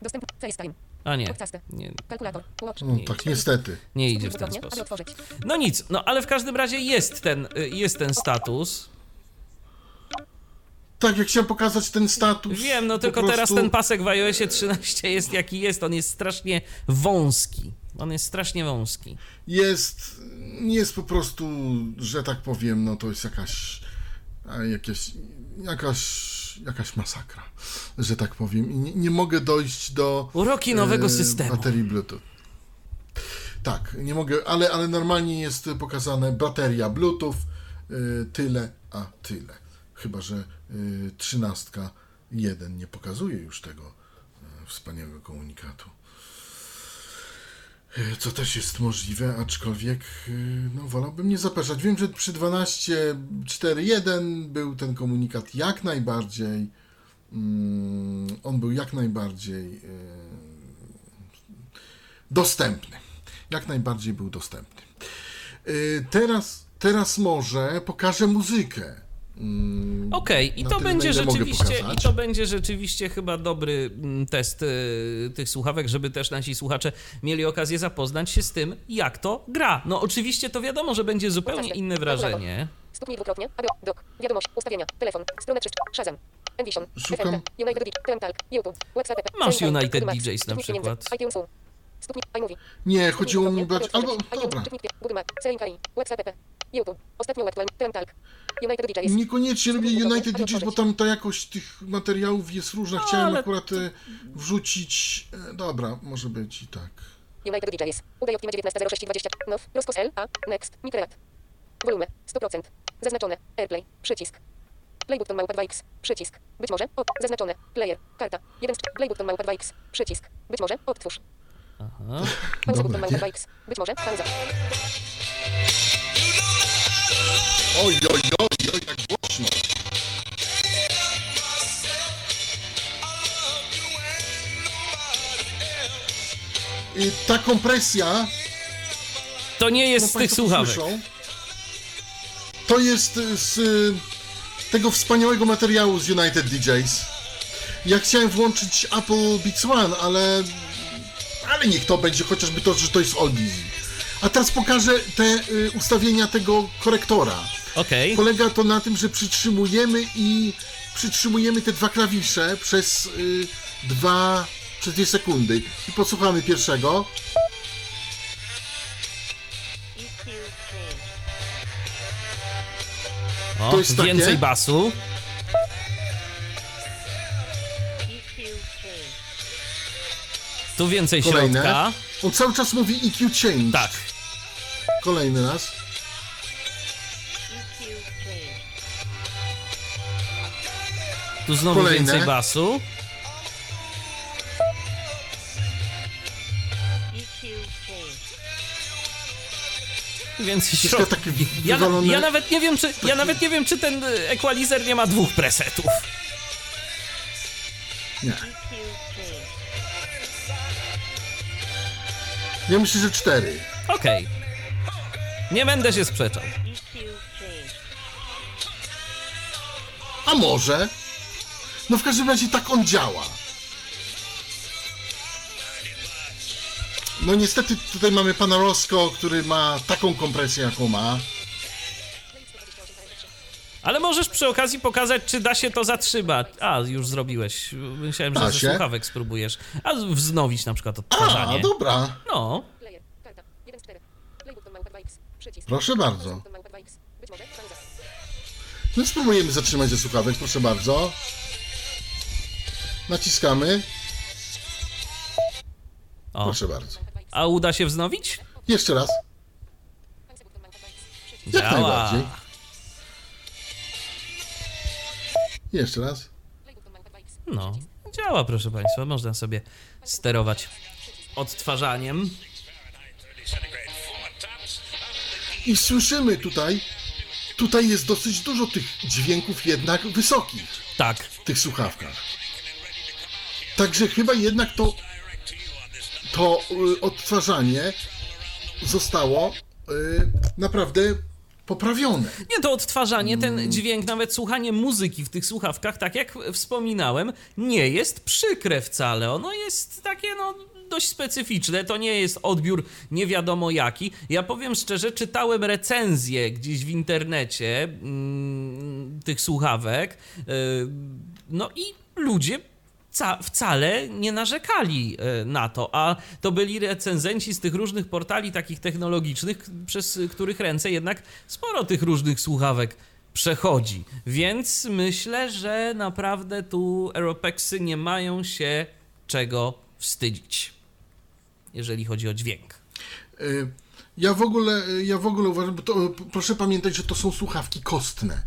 Dostępny... FaceTime. A nie, nie, Kalkulator. No tak, niestety. nie idzie w ten sposób. No nic, no ale w każdym razie jest ten, y, jest ten status. Tak, jak chciałem pokazać ten status. Wiem, no tylko prostu- teraz ten pasek w iOSie 13 jest jaki jest. On jest strasznie wąski. On jest strasznie wąski. Jest. Jest po prostu, że tak powiem, no to jest jakaś. Jakieś, jakaś. Jakaś masakra, że tak powiem. I nie, nie mogę dojść do. Uroki nowego e, systemu. Baterii Bluetooth. Tak, nie mogę, ale, ale normalnie jest pokazane bateria Bluetooth, y, tyle, a tyle. Chyba, że y, trzynastka jeden nie pokazuje już tego wspaniałego komunikatu. E, Co też jest możliwe, aczkolwiek e, no, wolałbym nie zapeszać. Wiem, że przy 12.4.1 był ten komunikat jak najbardziej. Mm, on był jak najbardziej e, dostępny. Jak najbardziej był dostępny. Teraz, teraz może pokażę muzykę. Mm, Okej, i na to będzie rzeczywiście, i to będzie rzeczywiście chyba dobry mm, test y, tych słuchawek, żeby też nasi słuchacze mieli okazję zapoznać się z tym, jak to gra. No oczywiście to wiadomo, że będzie zupełnie inne wrażenie. Stuknij dwukrotnie, aby, dok, wiadomość, ustawienia, telefon, strona 3, Shazam, Envision, Szukam. United DJ, Tentalk, YouTube, WhatsApp, Masz United DJs na przykład. iTunes. Phone, Stuknij, iMovie, Nie, chodziło mi. Albo, Albo, dobra. YouTube, ostatnio aktualny, United Niekoniecznie lubię United DJs, bo tam ta jakość tych materiałów jest różna. Chciałem ale akurat e, wrzucić. e, Dobra, może być i tak. United DJs, udaj Optima 190620, Now, Roskos L, A, Next, Micreat, volume, 100%, zaznaczone, AirPlay, przycisk, Play button małpa 2x, przycisk, być może, o, zaznaczone, player, karta, 1 z Play button małpa 2x, przycisk, być może, odtwórz, Aha. pauza button małpa nie? 2x, być może, pauza, Oj, oj, oj, oj, jak głośno. I ta kompresja, To nie jest no z tych słuchawek. słyszą, to jest e, z e, tego wspaniałego materiału z United DJs. Ja chciałem włączyć Apple Beats One, ale ale niech to będzie chociażby to, że to jest Oldies. A teraz pokażę te y, ustawienia tego korektora. Okej. Polega to na tym, że przytrzymujemy i przytrzymujemy te dwa klawisze przez y, dwa, przez dwie sekundy. I posłuchamy pierwszego. O, to jest takie? więcej basu. Tu więcej Kolejne. środka. On cały czas mówi EQ change. Tak. Kolejny raz. Tu znowu Kolejne. więcej basu. Więcej takie Ja, wywalone. ja nawet nie wiem, czy ja nawet nie wiem, czy ten y, equalizer nie ma dwóch presetów. Nie. Ja myślę, że cztery. Okej. Nie będę się sprzeczał. A może? No w każdym razie tak on działa. No niestety tutaj mamy pana Rosco, który ma taką kompresję, jaką ma. Ale możesz przy okazji pokazać, czy da się to zatrzymać. A, już zrobiłeś. Myślałem, że ze słuchawek spróbujesz. A wznowić na przykład A, odtwarzanie. dobra. No, player, karta, 1 z 4, Play button małpa 2x, przycisk, Proszę bardzo. button małpa 2x, być może, pauza, No spróbujemy zatrzymać ze słuchawek, proszę bardzo. Naciskamy. o. Proszę bardzo. A uda się wznowić? Jeszcze raz. pauza button małpa 2x, przycisk, Jak Działa. najbardziej. Jeszcze raz. Play button małpa 2x, No, działa, proszę Państwa. Można sobie sterować odtwarzaniem. I słyszymy tutaj, tutaj jest dosyć dużo tych dźwięków jednak wysokich Tak. w tych słuchawkach. Także chyba jednak to, to y, odtwarzanie zostało y, naprawdę poprawione. Nie, to odtwarzanie, Mm. ten dźwięk, nawet słuchanie muzyki w tych słuchawkach, tak jak wspominałem, nie jest przykre wcale. Ono jest takie, no, dość specyficzne. To nie jest odbiór nie wiadomo jaki. Ja powiem szczerze, czytałem recenzję gdzieś w internecie mm, tych słuchawek. Yy, no i ludzie wcale nie narzekali e, na to, a to byli recenzenci z tych różnych portali takich technologicznych, przez których ręce jednak sporo tych różnych słuchawek przechodzi. Więc myślę, że naprawdę tu Aeropexy nie mają się czego wstydzić, jeżeli chodzi o dźwięk. Y, Ja w ogóle, ja w ogóle uważam, bo to, proszę pamiętać, że to są słuchawki kostne.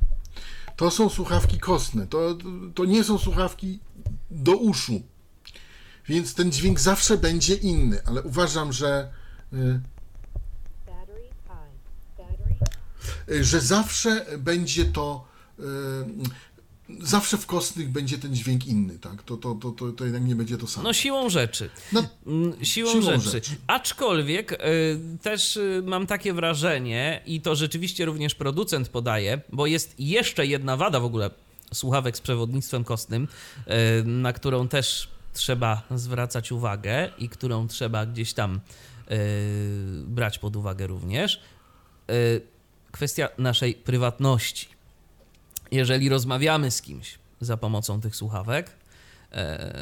To są słuchawki kostne. To, to nie są słuchawki do uszu. Więc ten dźwięk zawsze będzie inny, ale uważam, że. Battery y, że zawsze będzie to y, zawsze w kostnych będzie ten dźwięk inny, tak? To, to, to, to, to jednak nie będzie to samo. No siłą rzeczy. No, Mm, Siłą, Siłą rzeczy. rzeczy. Aczkolwiek y, też y, mam takie wrażenie, i to rzeczywiście również producent podaje, bo jest jeszcze jedna wada w ogóle słuchawek z przewodnictwem kostnym, y, na którą też trzeba zwracać uwagę i którą trzeba gdzieś tam y, brać pod uwagę również. Y, kwestia naszej prywatności. Jeżeli rozmawiamy z kimś za pomocą tych słuchawek, E,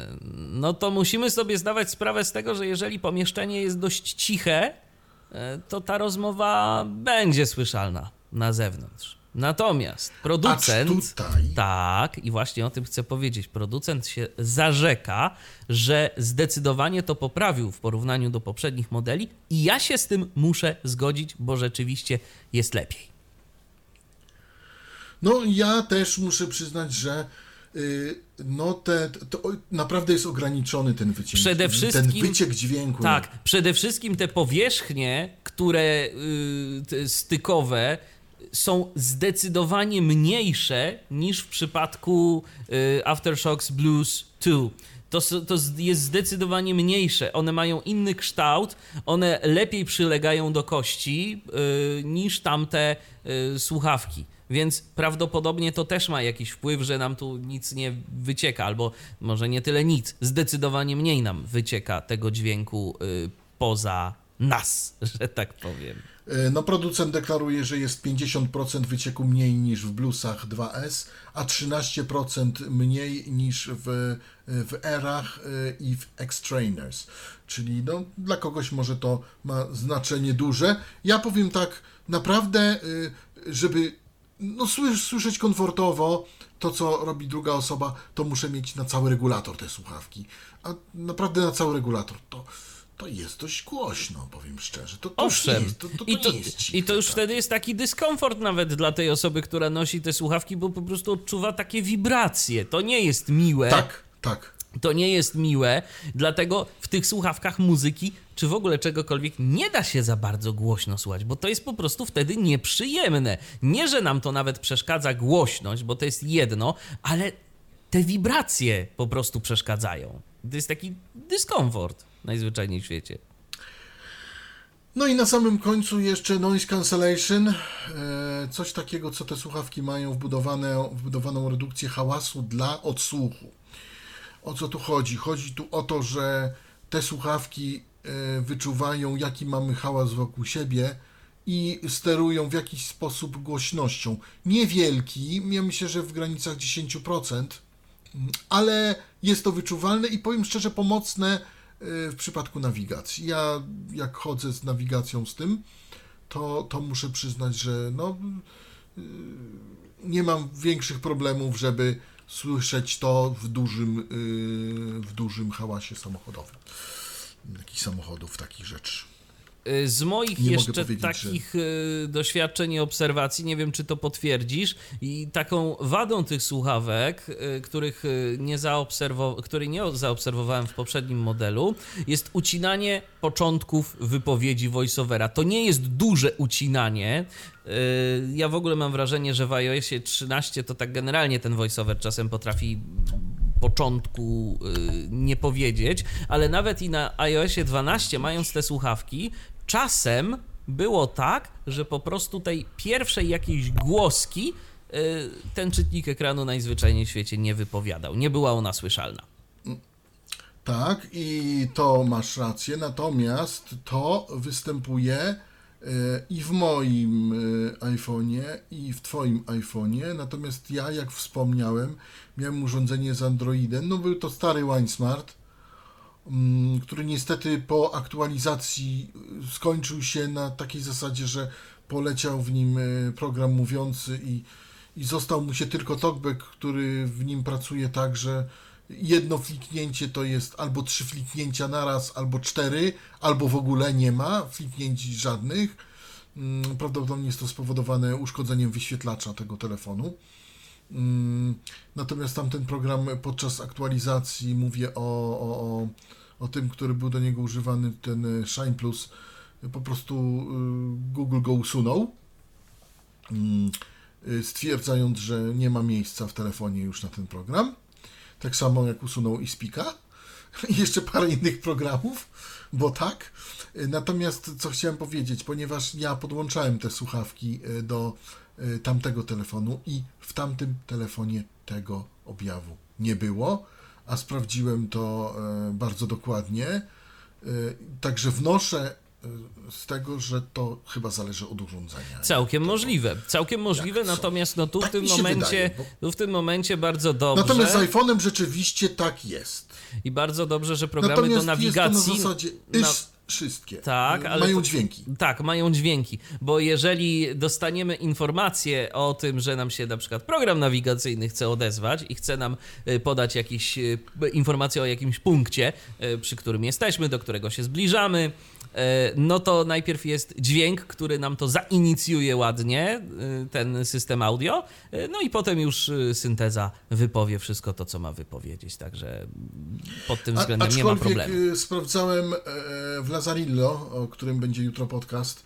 no to musimy sobie zdawać sprawę z tego, że jeżeli pomieszczenie jest dość ciche, e, to ta rozmowa będzie słyszalna na zewnątrz. Natomiast producent. Tak, i właśnie o tym chcę powiedzieć. Producent się zarzeka, że zdecydowanie to poprawił w porównaniu do poprzednich modeli, i ja się z tym muszę zgodzić, bo rzeczywiście jest lepiej. No ja też muszę przyznać, że y, no te, to naprawdę jest ograniczony ten wyciek. Przede wszystkim- Ten wyciek dźwięku. Tak, przede wszystkim te powierzchnie, które y, te stykowe są zdecydowanie mniejsze niż w przypadku y, Aftershocks Blues 2. To, to jest zdecydowanie mniejsze. One mają inny kształt, one lepiej przylegają do kości y, niż tamte y, słuchawki. Więc prawdopodobnie to też ma jakiś wpływ, że nam tu nic nie wycieka, albo może nie tyle nic, zdecydowanie mniej nam wycieka tego dźwięku poza nas, że tak powiem. Y, No producent deklaruje, że jest 50% wycieku mniej niż w Bluesach 2S, a 13% mniej niż w, w Erach y, i w X-Trainers. Czyli no, dla kogoś może to ma znaczenie duże. Ja powiem tak, naprawdę, y, żeby no, sły- słyszeć komfortowo to, co robi druga osoba, to muszę mieć na cały regulator te słuchawki. A naprawdę na cały regulator to, to jest dość głośno, powiem szczerze. To, to Owszem, jest, to, to, I, to, nie jest ciche, i to już tak. wtedy jest taki dyskomfort nawet dla tej osoby, która nosi te słuchawki, bo po prostu odczuwa takie wibracje. To nie jest miłe. Tak, tak. To nie jest miłe, dlatego w tych słuchawkach muzyki, czy w ogóle czegokolwiek, nie da się za bardzo głośno słuchać, bo to jest po prostu wtedy nieprzyjemne. Nie, że nam to nawet przeszkadza głośność, bo to jest jedno, ale te wibracje po prostu przeszkadzają. To jest taki dyskomfort najzwyczajniej w świecie. No i na samym końcu jeszcze noise cancellation, e, coś takiego, co te słuchawki mają wbudowane, wbudowaną redukcję hałasu dla odsłuchu. O co tu chodzi? Chodzi tu o to, że te słuchawki e, wyczuwają, jaki mamy hałas wokół siebie i sterują w jakiś sposób głośnością. Niewielki, ja myślę, że w granicach 10%, ale jest to wyczuwalne i powiem szczerze pomocne w przypadku nawigacji. Ja jak chodzę z nawigacją z tym, to, to muszę przyznać, że no, y, nie mam większych problemów, żeby słyszeć to w dużym, y, w dużym hałasie samochodowym. Jakichś samochodów, takich rzeczy. Y, Z moich Nie jeszcze takich y, doświadczeń i obserwacji, nie wiem czy to potwierdzisz, i taką wadą tych słuchawek, y, których nie zaobserwo- której nie zaobserwowałem w poprzednim modelu, jest ucinanie początków wypowiedzi voiceovera. To nie jest duże ucinanie. Ja w ogóle mam wrażenie, że w iOSie 13 to tak generalnie ten voiceover czasem potrafi początku nie powiedzieć, ale nawet i na iOSie 12, mając te słuchawki, czasem było tak, że po prostu tej pierwszej jakiejś głoski y, ten czytnik ekranu najzwyczajniej w świecie nie wypowiadał. Nie była ona słyszalna. Tak, i to masz rację, natomiast to występuje e, i w moim e, iPhone'ie, i w Twoim iPhone'ie. Natomiast ja, jak wspomniałem, miałem urządzenie z Androidem. No, był to stary WineSmart, mm, który niestety po aktualizacji y, skończył się na takiej zasadzie, że poleciał w nim e, program mówiący i, i został mu się tylko talkback, który w nim pracuje tak, że jedno fliknięcie to jest albo trzy fliknięcia naraz, albo cztery, albo w ogóle nie ma fliknięć żadnych. Mm, Prawdopodobnie jest to spowodowane uszkodzeniem wyświetlacza tego telefonu. Mm, Natomiast tamten program podczas aktualizacji, mówię o, o, o, o tym, który był do niego używany, ten Shine Plus, po prostu y, Google go usunął, mm, y, stwierdzając, że nie ma miejsca w telefonie już na ten program. Tak samo jak usunął iSpeaka i jeszcze parę innych programów, bo tak. Y, Natomiast co chciałem powiedzieć, ponieważ ja podłączałem te słuchawki do tamtego telefonu i w tamtym telefonie tego objawu nie było, a sprawdziłem to y, bardzo dokładnie. Y, Także wnoszę y, z tego, że to chyba zależy od urządzenia. Całkiem możliwe, całkiem możliwe, Jak natomiast no tu w Tak tym mi się momencie, wydaje, bo- tu w tym momencie bardzo dobrze Natomiast z iPhone'em rzeczywiście tak jest. i bardzo dobrze, że programy Natomiast do nawigacji jest to na zasadzie na- is, wszystkie Tak, ale mają to- dźwięki. Tak, mają dźwięki, bo jeżeli dostaniemy informację o tym, że nam się na przykład program nawigacyjny chce odezwać i chce nam y, podać jakieś y, informacje o jakimś punkcie, y, przy którym jesteśmy, do którego się zbliżamy, no to najpierw jest dźwięk, który nam to zainicjuje ładnie, y, ten system audio, y, no i potem już synteza wypowie wszystko to, co ma wypowiedzieć, także pod tym A, względem nie ma problemu. sprawdzałem e, w Lazarillo, o którym będzie jutro podcast.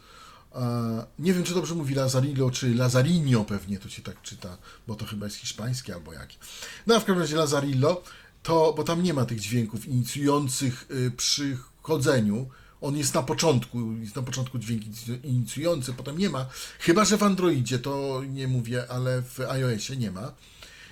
A, Nie wiem, czy dobrze mówi Lazarillo, czy Lazarinho pewnie to się tak czyta, bo to chyba jest hiszpańskie albo jakie. No a w każdym razie Lazarillo, to, bo tam nie ma tych dźwięków inicjujących y, przy chodzeniu. On jest na początku, jest na początku dźwięk inic- inicjujący, potem nie ma. Chyba, że w Androidzie, to nie mówię, ale w iOSie nie ma.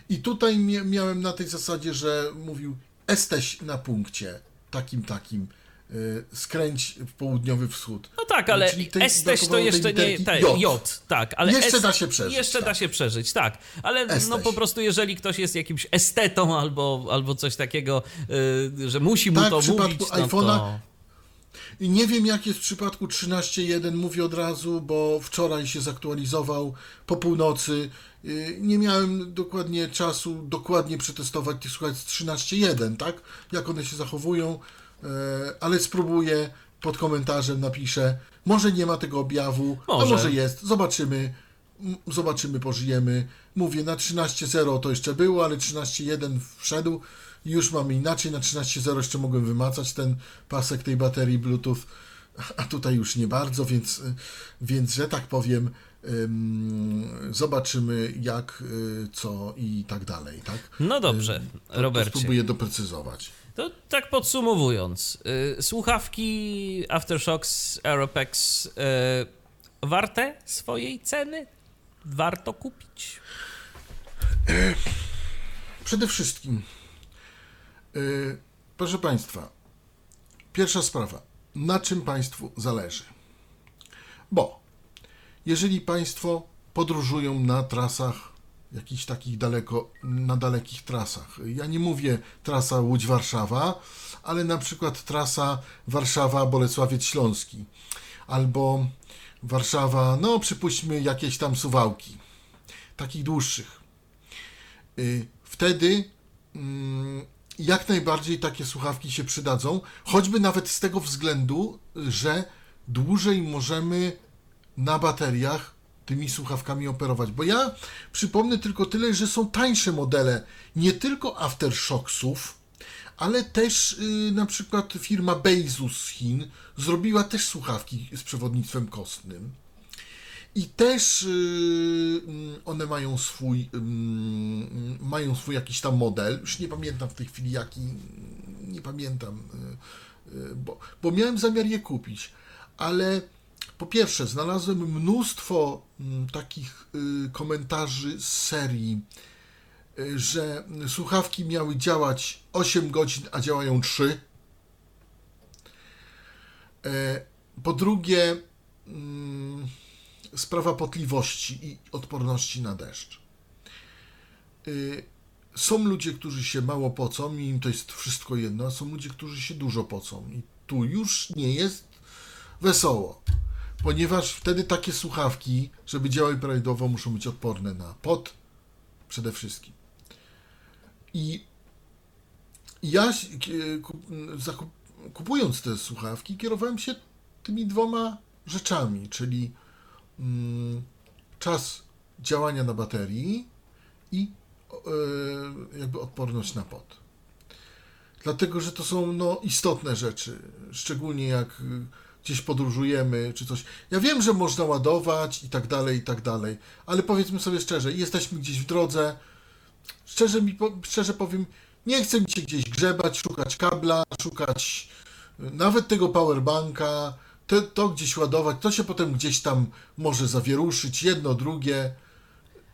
I tutaj mia- miałem na tej zasadzie, że mówił jesteś na punkcie takim, takim, y, skręć w południowy wschód. No tak, ale Esteś to jeszcze nie. Te, J. J. tak, ale Jeszcze es- da się przeżyć, Jeszcze da tak. się przeżyć, tak. Ale no Esteś. po prostu, jeżeli ktoś jest jakimś estetą albo, albo coś takiego, y, że musi mu Tak, to w przypadku mówić, no iPhone'a to... I nie wiem, jak jest w przypadku 13.1, mówię od razu, bo wczoraj się zaktualizował po północy. Y, Nie miałem dokładnie czasu dokładnie przetestować tych słuchawek z 13.1, tak? Jak one się zachowują, e, ale spróbuję, pod komentarzem napiszę. Może nie ma tego objawu, a Może. może jest, zobaczymy. Zobaczymy, pożyjemy. Mówię, na 13.0 to jeszcze było, ale 13.1 wszedł. Już mamy inaczej. Na 13.0 jeszcze mogłem wymacać ten pasek tej baterii Bluetooth, a tutaj już nie bardzo, więc, więc że tak powiem, ym, zobaczymy jak, y, co i tak dalej, tak? No dobrze, to Robercie. Spróbuję doprecyzować. To tak podsumowując, y, słuchawki Aftershocks Aeropex y, warte swojej ceny? Warto kupić? Przede wszystkim, proszę Państwa, pierwsza sprawa, na czym Państwu zależy? Bo jeżeli Państwo podróżują na trasach jakichś takich daleko, na dalekich trasach, ja nie mówię trasa Łódź-Warszawa, ale na przykład trasa Warszawa-Bolesławiec Śląski, albo Warszawa, no przypuśćmy jakieś tam Suwałki, takich dłuższych. Y, Wtedy mm, jak najbardziej takie słuchawki się przydadzą, choćby nawet z tego względu, że dłużej możemy na bateriach tymi słuchawkami operować. Bo ja przypomnę tylko tyle, że są tańsze modele nie tylko Aftershocksów, ale też y, na przykład firma Beizus z Chin zrobiła też słuchawki z przewodnictwem kostnym. I też y, mm, one mają swój, ym, mają swój jakiś tam model. Już nie pamiętam w tej chwili jaki, nie pamiętam, y, y, bo, bo miałem zamiar je kupić. Ale po pierwsze, znalazłem mnóstwo mm, takich y, komentarzy z serii, y, że słuchawki miały działać 8 godzin, a działają 3. E, Po drugie, mm, sprawa potliwości i odporności na deszcz. Y, Są ludzie, którzy się mało pocą i im to jest wszystko jedno, a są ludzie, którzy się dużo pocą. I tu już nie jest wesoło, ponieważ wtedy takie słuchawki, żeby działały prawidłowo, muszą być odporne na pot przede wszystkim. I ja kupując te słuchawki, kierowałem się tymi dwoma rzeczami, czyli czas działania na baterii i e, jakby odporność na pot. Dlatego, że to są no, istotne rzeczy, szczególnie jak gdzieś podróżujemy, czy coś. Ja wiem, że można ładować i tak dalej, i tak dalej, ale powiedzmy sobie szczerze, jesteśmy gdzieś w drodze, szczerze, mi, szczerze powiem, nie chcę mi się gdzieś grzebać, szukać kabla, szukać y, nawet tego powerbanka, to, to gdzieś ładować, to się potem gdzieś tam może zawieruszyć, jedno, drugie.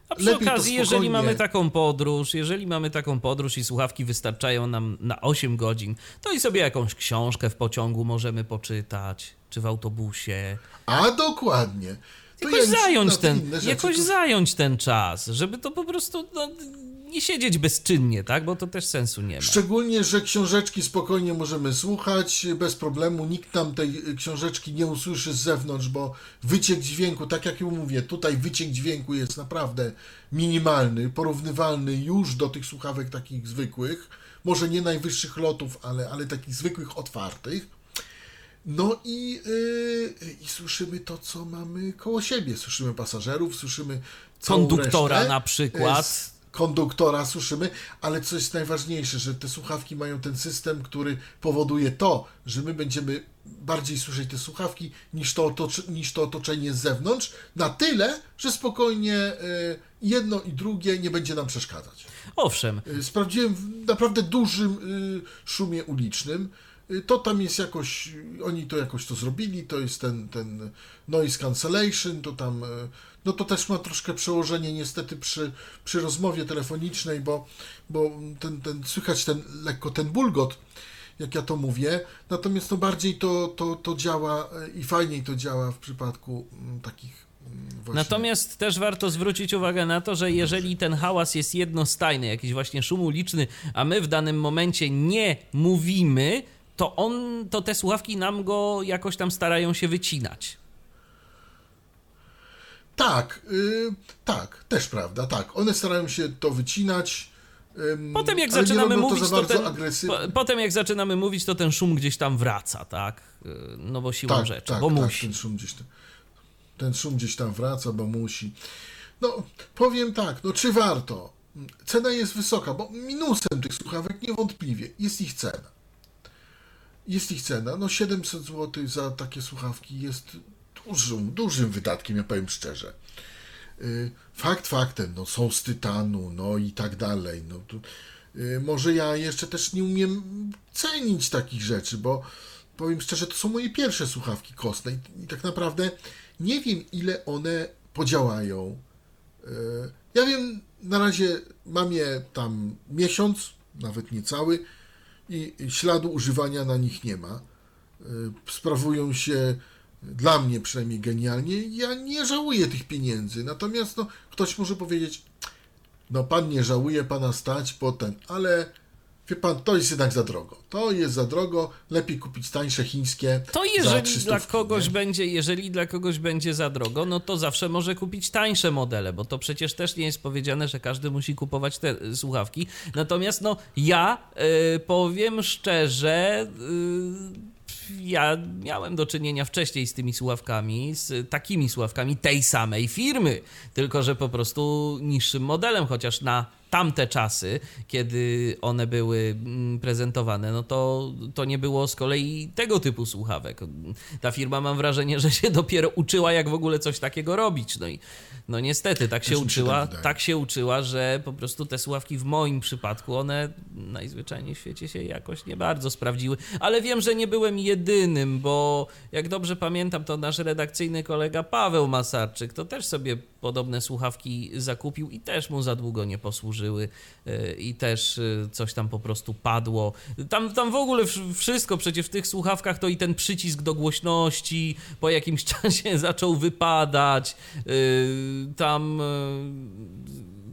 A przy Lepiej okazji, jeżeli mamy taką podróż, jeżeli mamy taką podróż i słuchawki wystarczają nam na 8 godzin, to i sobie jakąś książkę w pociągu możemy poczytać, czy w autobusie. A dokładnie. To Jakoś ja zająć ten, rzeczy jakoś to- zająć ten czas, żeby to po prostu no, nie siedzieć bezczynnie, tak? Bo to też sensu nie ma. Szczególnie, że książeczki spokojnie możemy słuchać bez problemu. Nikt nam tej książeczki nie usłyszy z zewnątrz, bo wyciek dźwięku, tak jak już mówię, tutaj wyciek dźwięku jest naprawdę minimalny, porównywalny już do tych słuchawek takich zwykłych. Może nie najwyższych lotów, ale, ale takich zwykłych, otwartych. No i, yy, i słyszymy to, co mamy koło siebie. Słyszymy pasażerów, słyszymy Konduktora resztę. na przykład. Konduktora słyszymy, ale co jest najważniejsze, że te słuchawki mają ten system, który powoduje to, że my będziemy bardziej słyszeć te słuchawki niż to, niż to otoczenie z zewnątrz, na tyle, że spokojnie yy, jedno i drugie nie będzie nam przeszkadzać. Owszem, Y, Sprawdziłem w naprawdę dużym y, szumie ulicznym. Y, To tam jest jakoś, oni to jakoś to zrobili, to jest ten, ten noise cancellation, to tam, y, no to też ma troszkę przełożenie niestety przy, przy rozmowie telefonicznej, bo, bo ten, ten, słychać ten, lekko ten bulgot, jak ja to mówię, natomiast no bardziej to, to, to działa y, i fajniej to działa w przypadku mm, takich mm, właśnie... Natomiast też warto zwrócić uwagę na to, że jeżeli ten hałas jest jednostajny, jakiś właśnie szum uliczny, a my w danym momencie nie mówimy, to on, to te słuchawki nam go jakoś tam starają się wycinać. Tak, y, tak, też prawda, tak. One starają się to wycinać. ym, Potem jak zaczynamy robią mówić, to to ten, po, potem jak zaczynamy mówić, to ten szum gdzieś tam wraca, tak? Y, No bo siłą tak, rzeczy, tak, bo tak, musi. Ten szum, gdzieś tam, ten szum gdzieś tam wraca, bo musi. No, powiem tak, no czy warto? Cena jest wysoka, bo minusem tych słuchawek niewątpliwie jest ich cena. Jest ich cena, no 700 zł za takie słuchawki jest dużym, dużym wydatkiem, ja powiem szczerze. Y, Fakt faktem, no są z tytanu, no i tak dalej. No, tu, y, może ja jeszcze też nie umiem cenić takich rzeczy, bo powiem szczerze, to są moje pierwsze słuchawki kostne i, i tak naprawdę nie wiem, ile one podziałają. Y, Ja wiem, na razie mam je tam miesiąc, nawet niecały, i i śladu używania na nich nie ma. Y, Sprawują się dla mnie przynajmniej genialnie. Ja nie żałuję tych pieniędzy. Natomiast no, ktoś może powiedzieć, no pan nie żałuje, pana stać, potem, ale wie pan, to jest jednak za drogo. To jest za drogo, lepiej kupić tańsze chińskie. To jeżeli 300, dla kogoś nie? będzie, jeżeli dla kogoś będzie za drogo, no to zawsze może kupić tańsze modele, bo to przecież też nie jest powiedziane, że każdy musi kupować te y, słuchawki. Natomiast no ja y, powiem szczerze, y, ja miałem do czynienia wcześniej z tymi słuchawkami, z takimi słuchawkami tej samej firmy, tylko że po prostu niższym modelem, chociaż na tamte czasy, kiedy one były mm, prezentowane, no to, to nie było z kolei tego typu słuchawek. Ta firma, mam wrażenie, że się dopiero uczyła, jak w ogóle coś takiego robić. No i no niestety, tak się Też mi się uczyła, tak tak się uczyła, że po prostu te słuchawki w moim przypadku, one najzwyczajniej w świecie się jakoś nie bardzo sprawdziły. Ale wiem, że nie byłem jedynym, bo jak dobrze pamiętam, to nasz redakcyjny kolega Paweł Masarczyk to też sobie podobne słuchawki zakupił i też mu za długo nie posłużyły yy, i też yy, coś tam po prostu padło. Tam, tam w ogóle wsz- wszystko, przecież w tych słuchawkach to i ten przycisk do głośności po jakimś czasie zaczął wypadać. Yy, Tam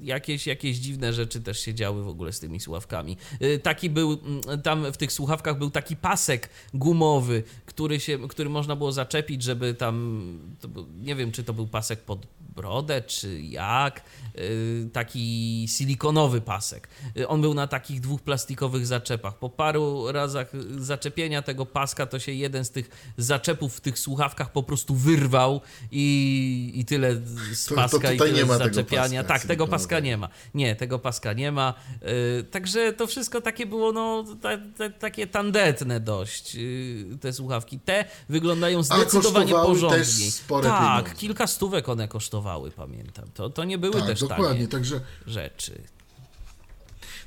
jakieś, jakieś dziwne rzeczy też się działy w ogóle z tymi słuchawkami. Yy, Taki był, mm, tam w tych słuchawkach był taki pasek gumowy, który, się, który można było zaczepić, żeby tam, to był, nie wiem czy to był pasek pod brodę, czy jak, yy, taki silikonowy pasek. Yy, On był na takich dwóch plastikowych zaczepach. Po paru razach zaczepienia tego paska, to się jeden z tych zaczepów w tych słuchawkach po prostu wyrwał i, i tyle z To- to paska i tyle z tego zaczepiania. paska tak, tego paska paska nie ma. Nie, tego paska nie ma. Yy, także to wszystko takie było, no, ta, ta, takie tandetne dość, yy, te słuchawki. Te wyglądają zdecydowanie kosztowały porządniej. też spore tak, pieniądze. kilka stówek one kosztowały, pamiętam. To, to nie były Tak, też dokładnie, tanie także rzeczy.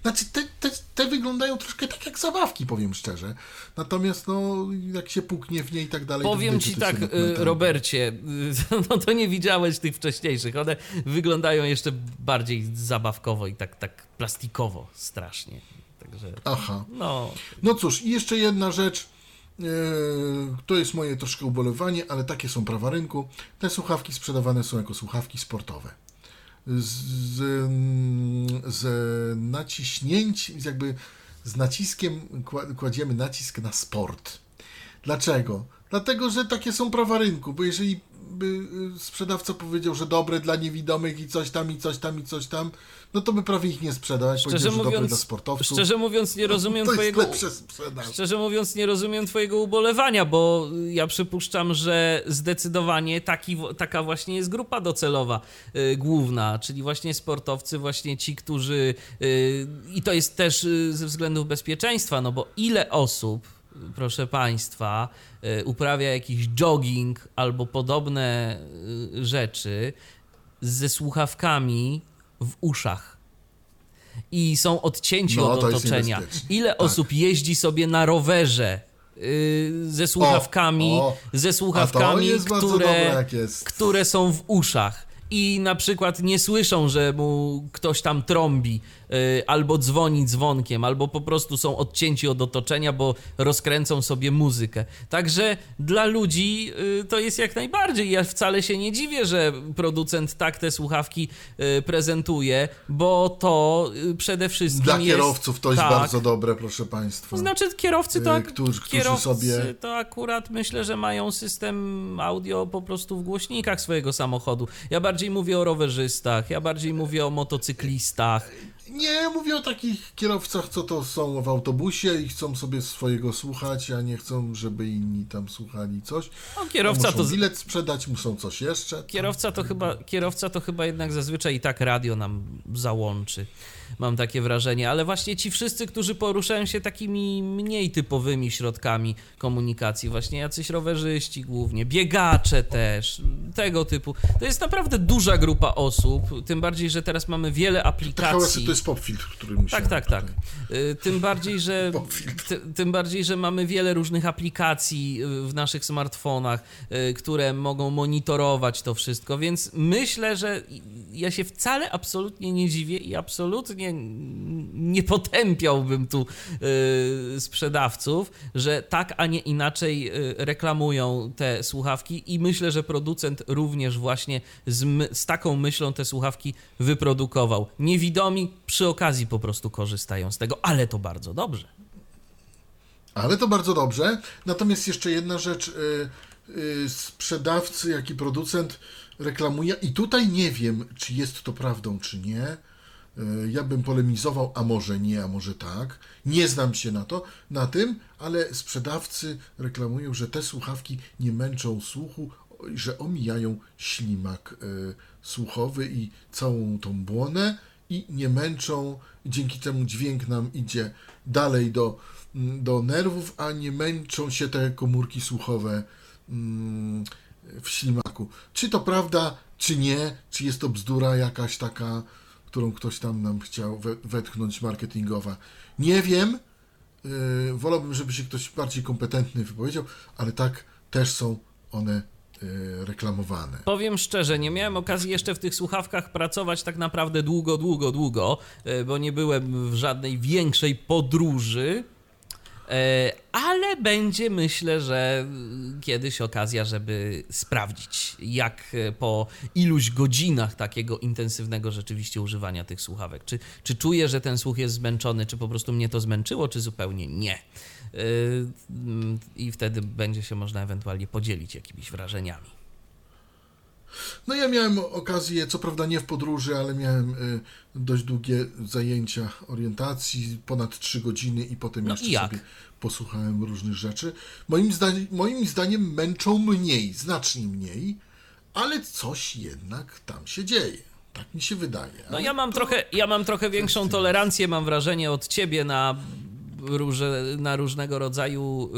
Znaczy, te, te, te wyglądają troszkę tak jak zabawki, powiem szczerze. Natomiast, no, jak się puknie w nie i tak dalej. Powiem ci tak, y. Robercie, y, no to nie widziałeś tych wcześniejszych. One wyglądają jeszcze bardziej zabawkowo i tak, tak plastikowo strasznie. Także, Aha. no, No cóż, i jeszcze jedna rzecz. e, To jest moje troszkę ubolewanie, ale takie są prawa rynku. Te słuchawki sprzedawane są jako słuchawki sportowe. Z, z, mm, z jakby z naciskiem kła- kładziemy nacisk na sport. Dlaczego? Dlatego, że takie są prawa rynku, bo jeżeli by y, sprzedawca powiedział, że dobre dla niewidomych i coś tam, i coś tam, i coś tam, no to by prawie ich nie sprzedać. szczerze Powiedział, że dobre dla mówiąc, sportowców. szczerze mówiąc nie rozumiem to jest twojego... Szczerze mówiąc, nie rozumiem Twojego ubolewania, bo ja przypuszczam, że zdecydowanie taki, taka właśnie jest grupa docelowa y, główna, czyli właśnie sportowcy, właśnie ci, którzy. Y, I to jest też y, ze względów bezpieczeństwa, no bo ile osób, proszę Państwa, y, uprawia jakiś jogging albo podobne y, rzeczy ze słuchawkami w uszach i są odcięci No, od otoczenia. Ile Tak. osób jeździ sobie na rowerze yy, ze słuchawkami, o. ze A to słuchawkami, bardzo dobre, które, które są w uszach i na przykład nie słyszą, że mu ktoś tam trąbi, albo dzwoni dzwonkiem, albo po prostu są odcięci od otoczenia, bo rozkręcą sobie muzykę. Także dla ludzi yy, to jest jak najbardziej. Ja wcale się nie dziwię, że producent tak te słuchawki yy, prezentuje, bo to przede wszystkim Dla jest... kierowców to jest tak, bardzo dobre, proszę Państwa. to znaczy kierowcy to, Y, którzy kierowcy sobie- to akurat myślę, że mają system audio po prostu w głośnikach swojego samochodu. Ja bardziej mówię o rowerzystach, ja bardziej mówię o motocyklistach. Nie, mówię o takich kierowcach, co to są w autobusie i chcą sobie swojego słuchać, a nie chcą, żeby inni tam słuchali coś. No, kierowca muszą to bilet sprzedać, muszą coś jeszcze. Kierowca to, chyba, kierowca to chyba jednak zazwyczaj i tak radio nam załączy. Mam takie wrażenie, ale właśnie ci wszyscy, którzy poruszają się takimi mniej typowymi środkami komunikacji, właśnie jacyś rowerzyści głównie, biegacze też, tego typu. To jest naprawdę duża grupa osób, tym bardziej, że teraz mamy wiele aplikacji. to jest popfiltr, który musiałem Tak, tak, tak. Y, Tym bardziej, że ty, tym bardziej, że mamy wiele różnych aplikacji y, w naszych smartfonach, y, które mogą monitorować to wszystko, więc myślę, że ja się wcale absolutnie nie dziwię i absolutnie nie potępiałbym tu y, sprzedawców, że tak, a nie inaczej y, reklamują te słuchawki i myślę, że producent również właśnie z, z taką myślą te słuchawki wyprodukował. Niewidomi przy okazji po prostu korzystają z tego, ale to bardzo dobrze. Ale to bardzo dobrze. Natomiast jeszcze jedna rzecz. y, y, Sprzedawcy, jak i producent reklamuje, i tutaj nie wiem, czy jest to prawdą, czy nie. Y, Ja bym polemizował, a może nie, a może tak. Nie znam się na to, na tym, ale sprzedawcy reklamują, że te słuchawki nie męczą słuchu, że omijają ślimak y, słuchowy i całą tą błonę i nie męczą, dzięki temu dźwięk nam idzie dalej do, mm, do nerwów, a nie męczą się te komórki słuchowe mm, w ślimaku. Czy to prawda, czy nie? Czy jest to bzdura jakaś taka, którą ktoś tam nam chciał we, wetknąć marketingowa? Nie wiem. Yy, wolałbym, żeby się ktoś bardziej kompetentny wypowiedział, ale tak też są one yy, reklamowane. Powiem szczerze, nie miałem okazji jeszcze w tych słuchawkach pracować tak naprawdę długo, długo, długo, e, bo nie byłem w żadnej większej podróży. E, Ale będzie, myślę, że kiedyś okazja, żeby sprawdzić, jak e, po iluś godzinach takiego intensywnego rzeczywiście używania tych słuchawek. Czy, czy czuję, że ten słuch jest zmęczony, czy po prostu mnie to zmęczyło, czy zupełnie nie. Mm, I wtedy będzie się można ewentualnie podzielić jakimiś wrażeniami. No ja miałem okazję, co prawda nie w podróży, ale miałem y, dość długie zajęcia orientacji, ponad 3 godziny i potem No jeszcze i sobie posłuchałem różnych rzeczy. Moim, zdaniem, moim zdaniem męczą mniej, znacznie mniej, ale coś jednak tam się dzieje. Tak mi się wydaje. No ja mam trochę, ja mam trochę większą tolerancję, mam wrażenie, od ciebie na, róże, na różnego rodzaju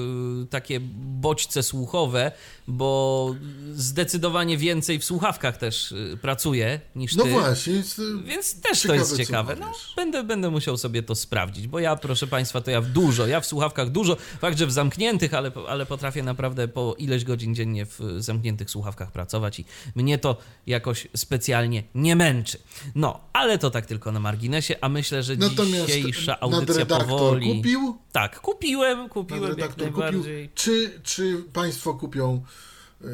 y, takie bodźce słuchowe, bo zdecydowanie więcej w słuchawkach też y, pracuję niż No ty. właśnie, jest, y, Więc też to Ciekawe, jest co ciekawe. No, będę, będę musiał sobie to sprawdzić, bo ja, proszę Państwa, to ja w dużo, ja w słuchawkach dużo, fakt, że w zamkniętych, ale, ale potrafię naprawdę po ileś godzin dziennie w zamkniętych słuchawkach pracować i mnie to jakoś specjalnie nie męczy. No, ale to tak tylko na marginesie, a myślę, że Natomiast dzisiejsza audycja powoli... kupił? Tak, kupiłem, kupiłem jak kupił. najbardziej. Czy, czy państwo kupią? y,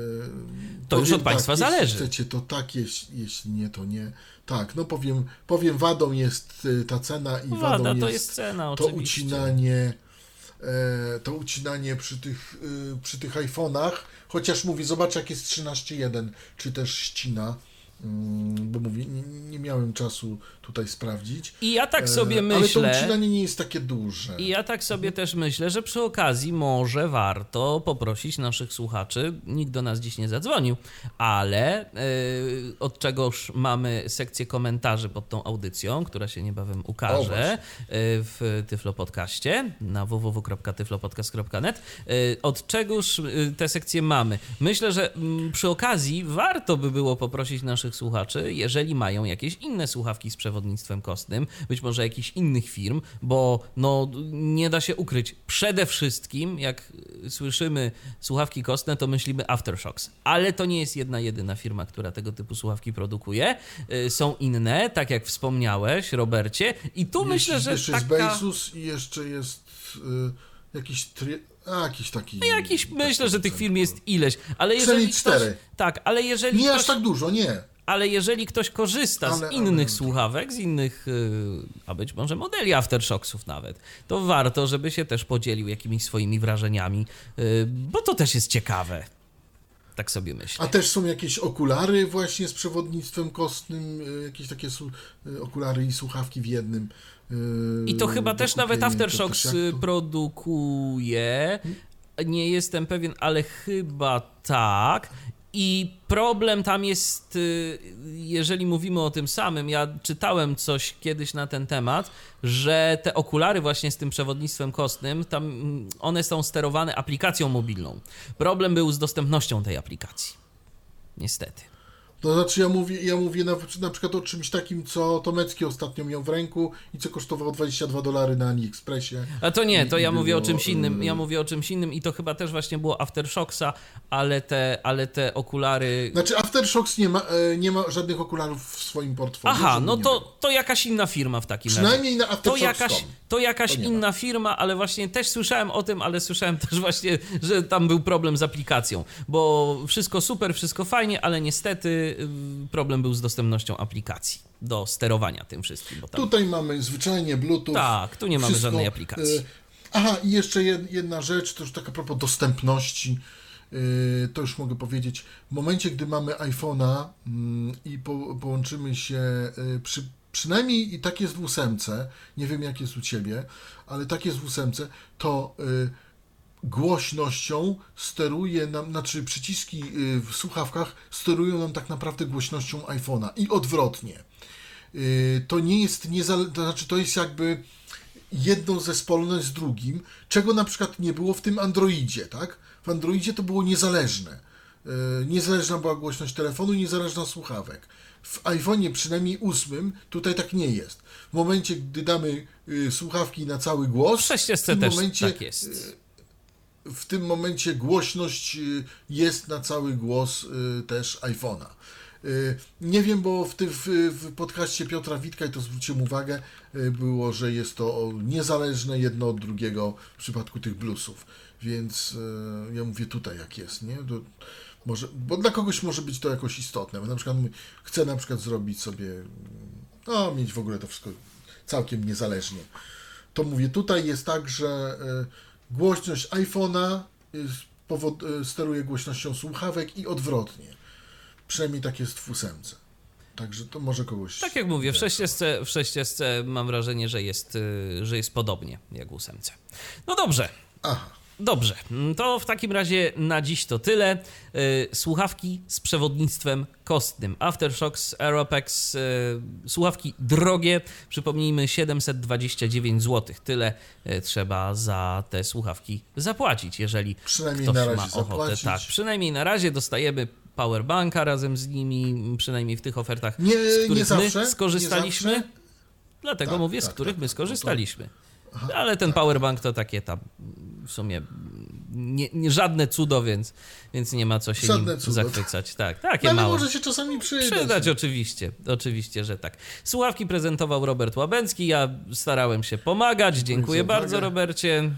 To już od państwa tak, zależy. Jeśli chcecie, to tak, jeśli, jeśli nie, to nie. Tak, no powiem, powiem wadą jest y, ta cena i wadą Wada, jest, to jest cena, to ucinanie e, to ucinanie przy tych, przy tych iPhone'ach, chociaż mówi, zobacz jak jest 13.1, czy też ścina, bo mówię, nie, nie miałem czasu tutaj sprawdzić. I ja tak sobie E, myślę... Ale to ucinanie nie jest takie duże. I ja tak sobie też myślę, że przy okazji może warto poprosić naszych słuchaczy. Nikt do nas dziś nie zadzwonił, ale yy, od czegoż mamy sekcję komentarzy pod tą audycją, która się niebawem ukaże yy, w Tyflo Podcaście na www.tyflopodcast.net. Yy, Od czegoż tę sekcję mamy? Myślę, że mm, przy okazji warto by było poprosić naszych słuchaczy, jeżeli mają jakieś inne słuchawki z przewodnictwem kostnym, być może jakichś innych firm, bo no nie da się ukryć. Przede wszystkim, jak słyszymy słuchawki kostne, to myślimy Aftershocks, ale to nie jest jedna jedyna firma, która tego typu słuchawki produkuje. Yy, Są inne, tak jak wspomniałeś, Robercie, i tu myślę, że jeszcze jest taka... Basus i jeszcze jest y, jakiś tri... A, jakiś taki... No jakiś, myślę, że tych firm jest ileś, ale jeżeli ktoś, cztery. tak, ale jeżeli Nie ktoś, aż tak dużo, nie. Ale jeżeli ktoś korzysta Ale- z ale- innych słuchawek, z innych, yy, a być może modeli Aftershocksów nawet, to warto, żeby się też podzielił jakimiś swoimi wrażeniami, yy, bo to też jest ciekawe. Tak sobie myślę. A też są jakieś okulary właśnie z przewodnictwem kostnym, y, jakieś takie y, okulary i słuchawki w jednym. y, I to chyba też nawet Aftershocks też y, to- produkuje. Nie jestem pewien, ale chyba tak. I problem tam jest, y, jeżeli mówimy o tym samym, ja czytałem coś kiedyś na ten temat, że te okulary właśnie z tym przewodnictwem kostnym, tam mm, one są sterowane aplikacją mobilną. Problem był z dostępnością tej aplikacji. Niestety. To znaczy ja mówię, ja mówię na, na przykład o czymś takim, co Tomecki ostatnio miał w ręku i co kosztowało 22 dolary na AliExpressie. A to nie, to ja mówię o było, czymś innym. Ja y, mówię o czymś innym i to chyba też właśnie było Aftershocksa, ale te, ale te okulary. Znaczy Aftershocks nie ma, e, nie ma żadnych okularów w swoim portfolio. Aha, no to, to jakaś inna firma w takim razie. Przynajmniej na To Aftershocks jakaś. To jakaś To ma. inna firma, ale właśnie też słyszałem o tym, ale słyszałem też właśnie, że tam był problem z aplikacją, bo wszystko super, wszystko fajnie, ale niestety y, problem był z dostępnością aplikacji do sterowania tym wszystkim. Tam... Tutaj mamy zwyczajnie Bluetooth. Tak, tu nie mamy żadnej aplikacji. e, Aha, i jeszcze jed- jedna rzecz, to już tak a propos dostępności. e, To już mogę powiedzieć. W momencie, gdy mamy iPhone'a mm, i po, połączymy się przy, przynajmniej i tak jest w ósemce, nie wiem jak jest u Ciebie, ale tak jest w ósemce, to e, głośnością steruje nam, znaczy przyciski y, w słuchawkach sterują nam tak naprawdę głośnością iPhone'a i odwrotnie. Y, To nie jest niezale- to znaczy to jest jakby jedną zespolne z drugim, czego na przykład nie było w tym Androidzie, tak? W Androidzie to było niezależne. Y, Niezależna była głośność telefonu, niezależna słuchawek. W iPhone'ie przynajmniej ósmym tutaj tak nie jest. W momencie, gdy damy y, słuchawki na cały głos, W 6 w tym momencie tak jest. w tym momencie głośność y, jest na cały głos y, też iPhone'a. Y, Nie wiem, bo w, tym, w, w podcaście Piotra Witka, i to zwróciłem uwagę, y, było, że jest to niezależne jedno od drugiego w przypadku tych bluesów. Więc y, ja mówię tutaj jak jest, nie? Może, bo dla kogoś może być to jakoś istotne. Bo na przykład chcę na przykład zrobić sobie, no mieć w ogóle to wszystko całkiem niezależnie to mówię, tutaj jest tak, że y, głośność iPhone'a powod, y, steruje głośnością słuchawek i odwrotnie. Przynajmniej tak jest w ósemce. Także to może kogoś... Tak jak mówię, w sześciesce, w sześciesce mam wrażenie, że jest, że jest podobnie jak w ósemce. No dobrze, Aha. Dobrze, mm, to w takim razie na dziś to tyle. Y, Słuchawki z przewodnictwem kostnym. Aftershocks Aeropex, y, słuchawki drogie, przypomnijmy 729 zł. Tyle y, trzeba za te słuchawki zapłacić, jeżeli Przynajmniej ktoś na razie ma ochotę. zapłacić. Tak, przynajmniej na razie dostajemy powerbanka razem z nimi, przynajmniej w tych ofertach, Nie, z których zawsze. my nie skorzystaliśmy. zawsze. Dlatego Tak, mówię, z tak, których tak, my tak. Ale ten powerbank to takie tam w sumie nie, nie żadne cudo, więc, więc nie ma co się Żadne nim cudo. zachwycać. Tak, takie No, ale małe. może się czasami przydać. Przydać oczywiście, oczywiście, że tak. Słuchawki prezentował Robert Łabęcki, ja starałem się pomagać. Dziękuję uwagę. bardzo Robercie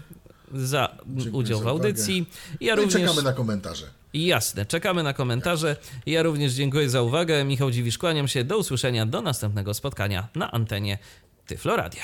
za Dziękuję udział za w audycji. Ja No również... czekamy na komentarze. Jasne, czekamy na komentarze. Ja również dziękuję za uwagę. Michał Dziwisz, kłaniam się. Do usłyszenia, do następnego spotkania na antenie Tyfloradia.